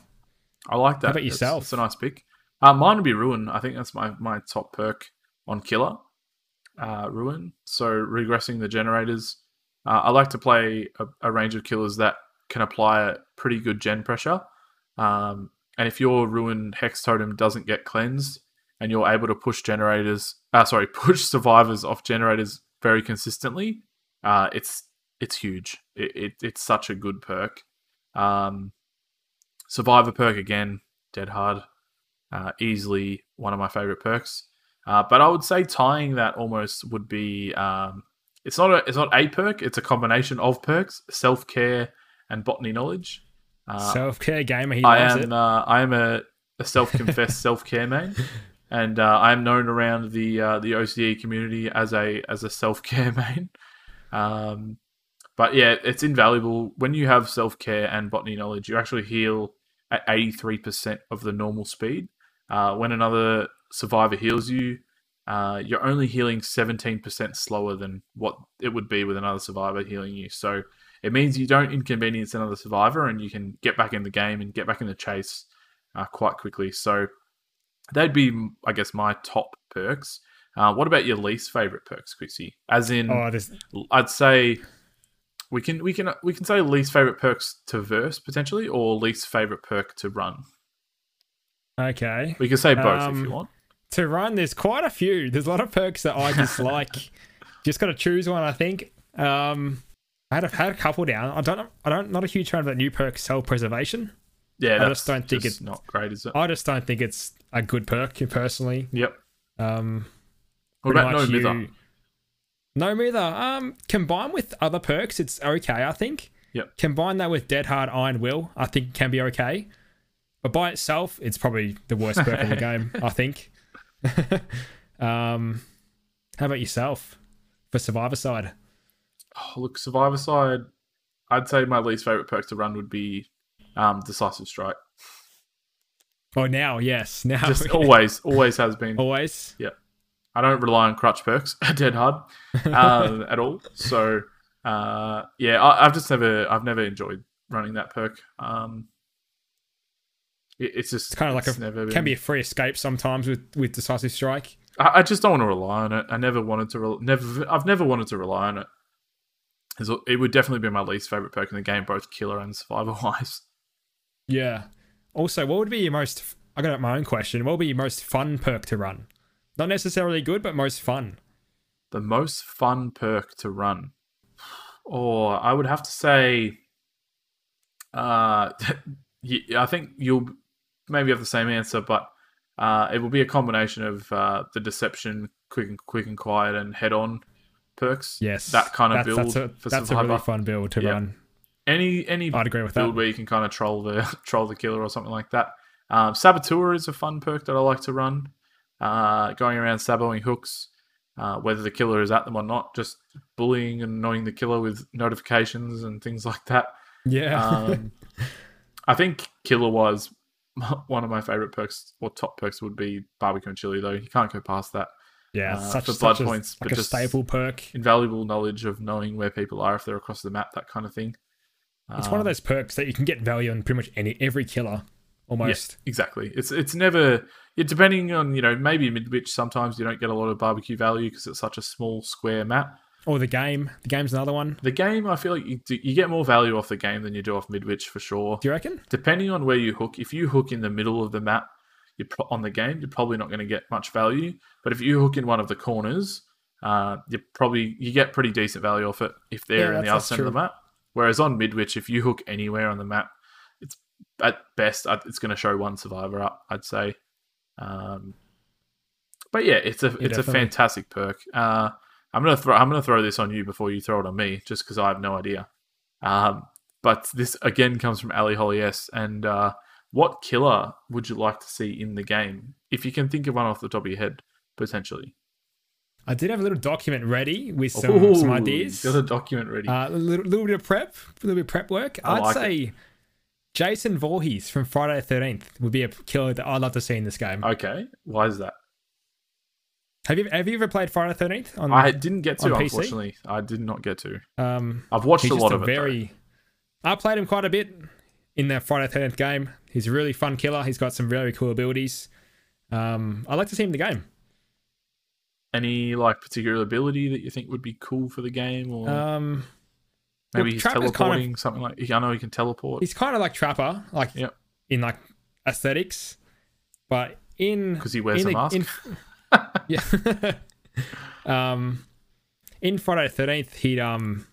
I like that. How about yourself? It's a nice pick. Uh, mine would be Ruin. I think that's my, my top perk on Killer. Uh, Ruin. So regressing the generators. Uh, I like to play a, a, range of killers that can apply a pretty good gen pressure. Um, and if your Ruin Hex Totem doesn't get cleansed and you're able to push generators, uh, sorry, push survivors off generators very consistently, uh, it's it's huge. It, it, it's such a good perk. Um, Survivor perk again, dead hard. Uh, easily one of my favorite perks. Uh, but I would say tying that almost would be. Um, it's not a it's not a perk. It's a combination of perks: self care and botany knowledge. Uh, self care gamer. He I am. Uh, I am a, a self confessed self care man, and uh, I am known around the uh, the OCE community as a as a self care man. Um, but yeah, it's invaluable. When you have self care and botany knowledge, you actually heal at 83% of the normal speed. Uh, when another survivor heals you, uh, you're only healing 17% slower than what it would be with another survivor healing you. So it means you don't inconvenience another survivor and you can get back in the game and get back in the chase uh, quite quickly. So they'd be, I guess, my top perks. Uh, what about your least favorite perks, Quixie? As in, oh, I'd say we can we can we can say least favorite perks to verse potentially, or least favorite perk to run. Okay, we can say both um, if you um, want. To run, there's quite a few. There's a lot of perks that I dislike. Just got to choose one. I think. Um, I had a, had a couple down. I don't. I don't. Not a huge fan of that new perk, self preservation. Yeah, I just don't think just it's not great, is it? I just don't think it's a good perk personally. Yep. Um, what about no mither? No Mither. Um, combined with other perks, it's okay. I think. Yep. Combine that with Dead Hard Iron Will, I think can be okay. But by itself, it's probably the worst perk in the game. I think. um, how about yourself for Survivor side? Oh, look, Survivor side. I'd say my least favorite perk to run would be um, decisive strike. Oh, now, yes, now, Just always, always has been. always. I don't rely on crutch perks dead hard um, at all. So uh, yeah, I, I've just never, I've never enjoyed running that perk. Um, it, it's just It's kind of like a never been, can be a free escape sometimes with with decisive strike. I, I just don't want to rely on it. I never wanted to. Re- never. I've never wanted to rely on it. It would definitely be my least favorite perk in the game, both killer and survivor wise. Yeah. Also, what would be your most? I got my own question. What would be your most fun perk to run? Not necessarily good, but most fun. The most fun perk to run, or I would have to say, uh, I think you'll maybe have the same answer, but uh, it will be a combination of uh, the deception, quick and quick and quiet, and head on perks. Yes, that kind of that's, build That's a, for that's a really fun build to Yeah. run. any any I'd agree with build that. where you can kind of troll the troll the killer or something like that. Um, Saboteur is a fun perk that I like to run. Uh, going around saboing hooks, uh, whether the killer is at them or not, just bullying and annoying the killer with notifications and things like that. Yeah. Um, I think killer wise, one of my favorite perks or top perks would be barbecue and chili. Though you can't go past that. yeah. uh, such, for such blood a, points, like but a just- staple perk. Invaluable knowledge of knowing where people are if they're across the map, that kind of thing. It's one of Um, those perks that you can get value on pretty much any every killer, almost. Exactly. It's it's never yeah, depending on you know maybe midwich. Sometimes you don't get a lot of barbecue value because it's such a small square map. Or the game. The game's another one. The game, I feel like you do, you get more value off the game than you do off midwich for sure. Do you reckon? Depending on where you hook, if you hook in the middle of the map, you're pro- on the game, you're probably not going to get much value. But if you hook in one of the corners, uh, you probably you get pretty decent value off it if they're Yeah, in the other center of the map. Whereas on midwich, if you hook anywhere on the map, at best uh, it's going to show one survivor up. I'd say. Um, but yeah, it's a it's a fantastic perk. Uh, I'm gonna throw I'm gonna throw this on you before you throw it on me, just because I have no idea. Um, but this again comes from Ali Holly S. And uh, what killer would you like to see in the game? If you can think of one off the top of your head, potentially. I did have a little document ready with some, some ideas. Got a document ready. Uh, a little, little bit of prep, a little bit of prep work. I I'd like say Jason Voorhees from Friday the 13th would be a killer that I'd love to see in this game. okay, why is that? have you have you ever played Friday the 13th? On, I didn't get to, unfortunately. I did not get to. um, I've watched a lot a of it. very. I played him quite a bit in the Friday the 13th game. He's a really fun killer. He's got some very cool abilities. Um, I'd like to see him in the game. Any like particular ability that you think would be cool for the game, or Um, maybe well, he's Trapper's kind of- teleporting, something like. I know he can teleport. he's kind of like Trapper, like Yep. in like aesthetics, but in because he wears in a mask. in- yeah. um, in Friday the Thirteenth, he um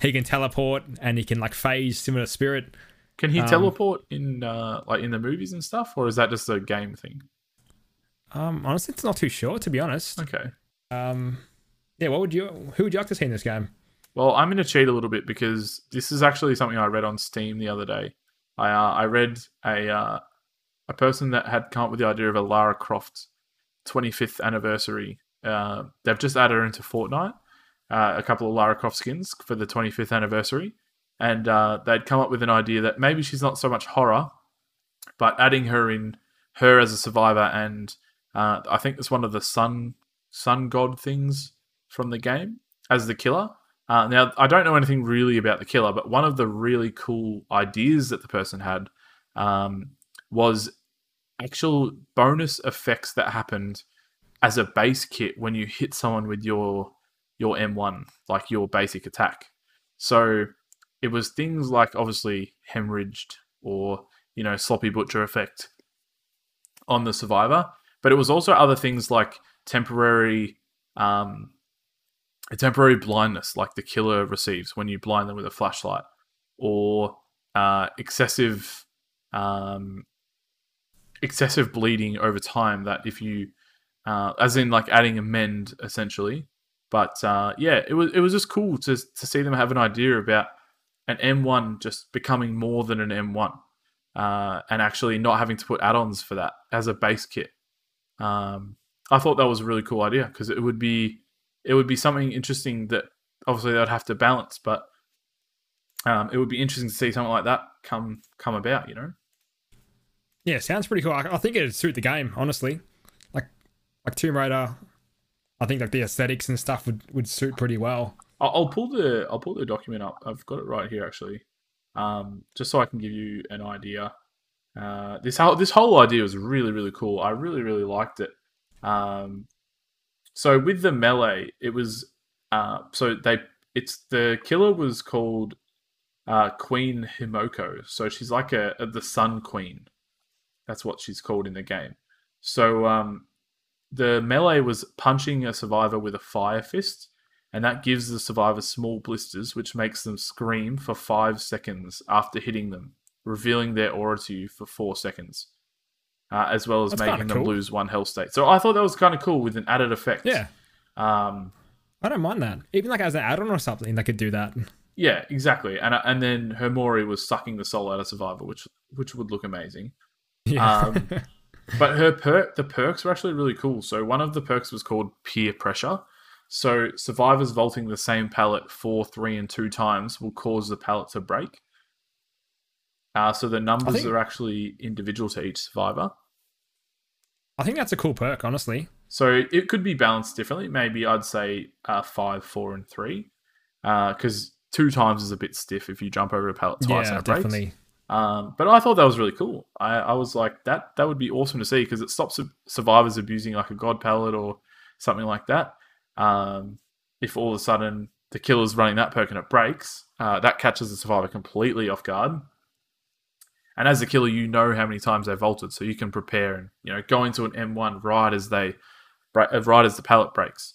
he can teleport and he can like phase similar spirit. Can he Um, teleport in uh, like in the movies and stuff, or is that just a game thing? Um, honestly, it's not too sure to be honest. Okay. Um, yeah, what would you? Who would you like to see in this game? Well, I'm going to cheat a little bit because this is actually something I read on Steam the other day. I uh, I read a uh, a person that had come up with the idea of a Lara Croft 25th anniversary. Uh, they've just added her into Fortnite, uh, a couple of Lara Croft skins for the 25th anniversary, and uh, they'd come up with an idea that maybe she's not so much horror, but adding her in, her as a survivor, and uh, I think it's one of the sun sun god things from the game as the killer. Uh, now, I don't know anything really about the killer, but one of the really cool ideas that the person had um, was actual bonus effects that happened as a base kit when you hit someone with your your M1, like your basic attack. So it was things like obviously hemorrhaged or you know sloppy butcher effect on the survivor, but it was also other things like temporary um, a temporary blindness like the killer receives when you blind them with a flashlight, or uh, excessive um, excessive bleeding over time. That if you, uh, as in like adding a mend essentially, but uh, yeah, it was it was just cool to to see them have an idea about an M1 just becoming more than an M1, uh, and actually not having to put add-ons for that as a base kit. Um, I thought that was a really cool idea because it would be it would be something interesting that obviously they'd have to balance, but um, it would be interesting to see something like that come come about. You know. Yeah, sounds pretty cool. I, I think it'd suit the game, honestly. Like like Tomb Raider, I think like the aesthetics and stuff would, would suit pretty well. I'll, I'll pull the I'll pull the document up. I've got it right here actually, um, just so I can give you an idea. Uh, this whole this whole idea was really really cool. I really really liked it. Um, so with the melee, it was uh, so they it's the killer was called uh, Queen Himoko. So she's like a, a the Sun Queen. That's what she's called in the game. So um, the melee was punching a survivor with a fire fist, and that gives the survivor small blisters, which makes them scream for five seconds after hitting them, revealing their aura to you for four seconds, uh, as well as That's making them cool. lose one health state. So I thought that was kind of cool with an added effect. Yeah, Um, I don't mind that. Even like as an add-on or something, they could do that. yeah, exactly. And and then her Mori was sucking the soul out of survivor, which which would look amazing. Yeah. Um, But her perk, the perks were actually really cool. So one of the perks was called peer pressure. So survivors vaulting the same pallet four, three, and two times will cause the pallet to break. Uh, so the numbers think- are actually individual to each survivor. I think that's a cool perk, honestly. So it could be balanced differently. Maybe I'd say uh, five, four, and three, because two times is a bit stiff if you jump over a pallet twice and yeah, it definitely. Um, but I thought that was really cool. I, I was like, that that would be awesome to see because it stops survivors abusing like a god pallet or something like that. Um, if all of a sudden the killer's running that perk and it breaks, uh, that catches the survivor completely off guard. And as a killer, you know how many times they've vaulted, so you can prepare and you know go into an M1 right as they uh, right as the pallet breaks.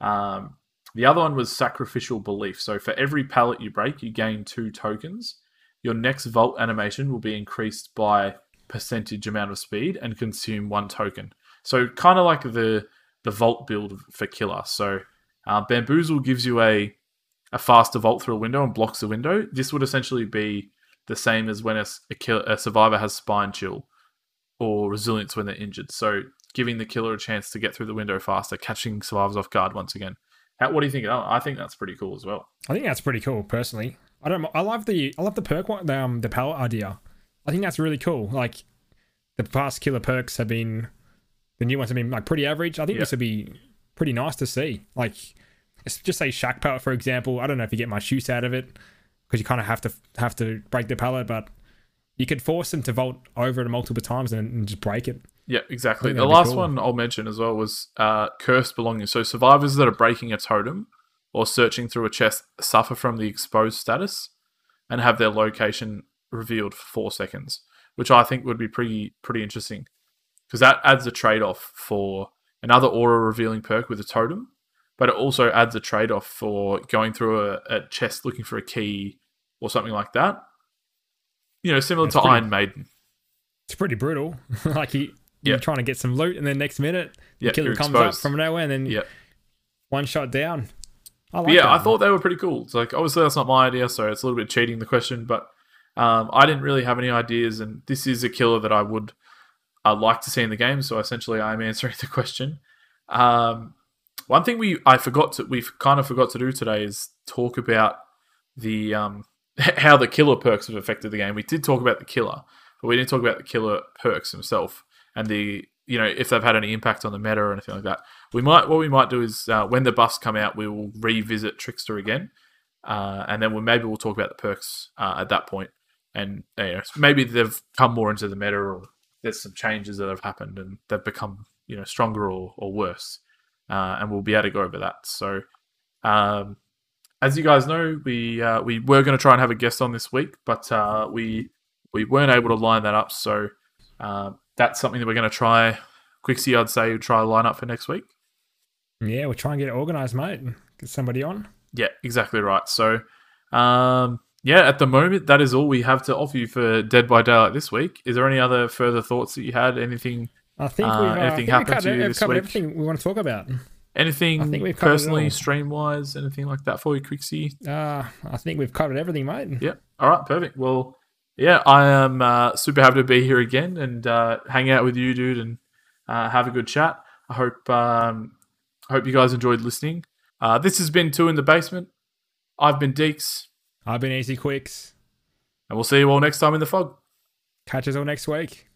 Um, the other one was sacrificial belief. So for every pallet you break, you gain two tokens your next vault animation will be increased by percentage amount of speed and consume one token. So kind of like the the vault build for killer. So uh, bamboozle gives you a a faster vault through a window and blocks the window. This would essentially be the same as when a, a, kill, a survivor has spine chill or resilience when they're injured. So giving the killer a chance to get through the window faster, catching survivors off guard once again. How, what do you think? Oh, I think that's pretty cool as well. I think that's pretty cool, personally. I don't. I love the. I love the perk one. The, um, the pallet idea. I think that's really cool. Like the past killer perks have been, the new ones have been like pretty average. I think Yeah. this would be pretty nice to see. Like, it's just say shack pallet for example. I don't know if you get much use out of it because you kind of have to have to break the pallet, but you could force them to vault over it multiple times and, and just break it. Yeah, exactly. The last cool. one I'll mention as well was uh, cursed belongings. So survivors that are breaking a totem or searching through a chest suffer from the exposed status and have their location revealed for four seconds, which I think would be pretty pretty interesting because that adds a trade off for another aura revealing perk with a totem, but it also adds a trade off for going through a, a chest looking for a key or something like that. You know, similar That's to pretty- Iron Maiden. It's pretty brutal. like you, Yeah. you're trying to get some loot, and then next minute the Yeah, killer comes up from nowhere, and then Yeah. one shot down. I like yeah, that. I thought they were pretty cool. It's like obviously that's not my idea, so it's a little bit cheating the question, but um, I didn't really have any ideas, and this is a killer that I would I'd like to see in the game. So essentially, I'm answering the question. Um, one thing we I forgot to we kind of forgot to do today is talk about the um, how the killer perks have affected the game. We did talk about the killer, but we didn't talk about the killer perks himself and the you know if they've had any impact on the meta or anything like that. We might what we might do is uh, when the buffs come out, we will revisit Trickster again, uh, and then we'll, maybe we'll talk about the perks uh, at that point, and you know, maybe they've come more into the meta or there's some changes that have happened and they've become you know stronger or, or worse, uh, and we'll be able to go over that. So. Um, as you guys know, we uh, we were going to try and have a guest on this week, but uh, we we weren't able to line that up. So uh, that's something that we're going to try. Quixie, I'd say, try to line up for next week. Yeah, we'll try and get it organized, mate. and Get somebody on. Yeah, exactly right. So, um, yeah, at the moment, that is all we have to offer you for Dead by Daylight this week. Is there any other further thoughts that you had? Anything, I think Uh, we've, uh, I anything think we've covered, to you this week? everything we want to talk about. Anything I think we've personally, stream wise, anything like that for you, Quixie? Uh, I think we've covered everything, mate. Yeah. All right. Perfect. Well, yeah, I am uh, super happy to be here again and uh, hang out with you, dude, and uh, have a good chat. I hope um, I hope you guys enjoyed listening. Uh, this has been two in the basement. I've been Deeks. I've been Easy Quicks. And we'll see you all next time in the fog. Catch us all next week.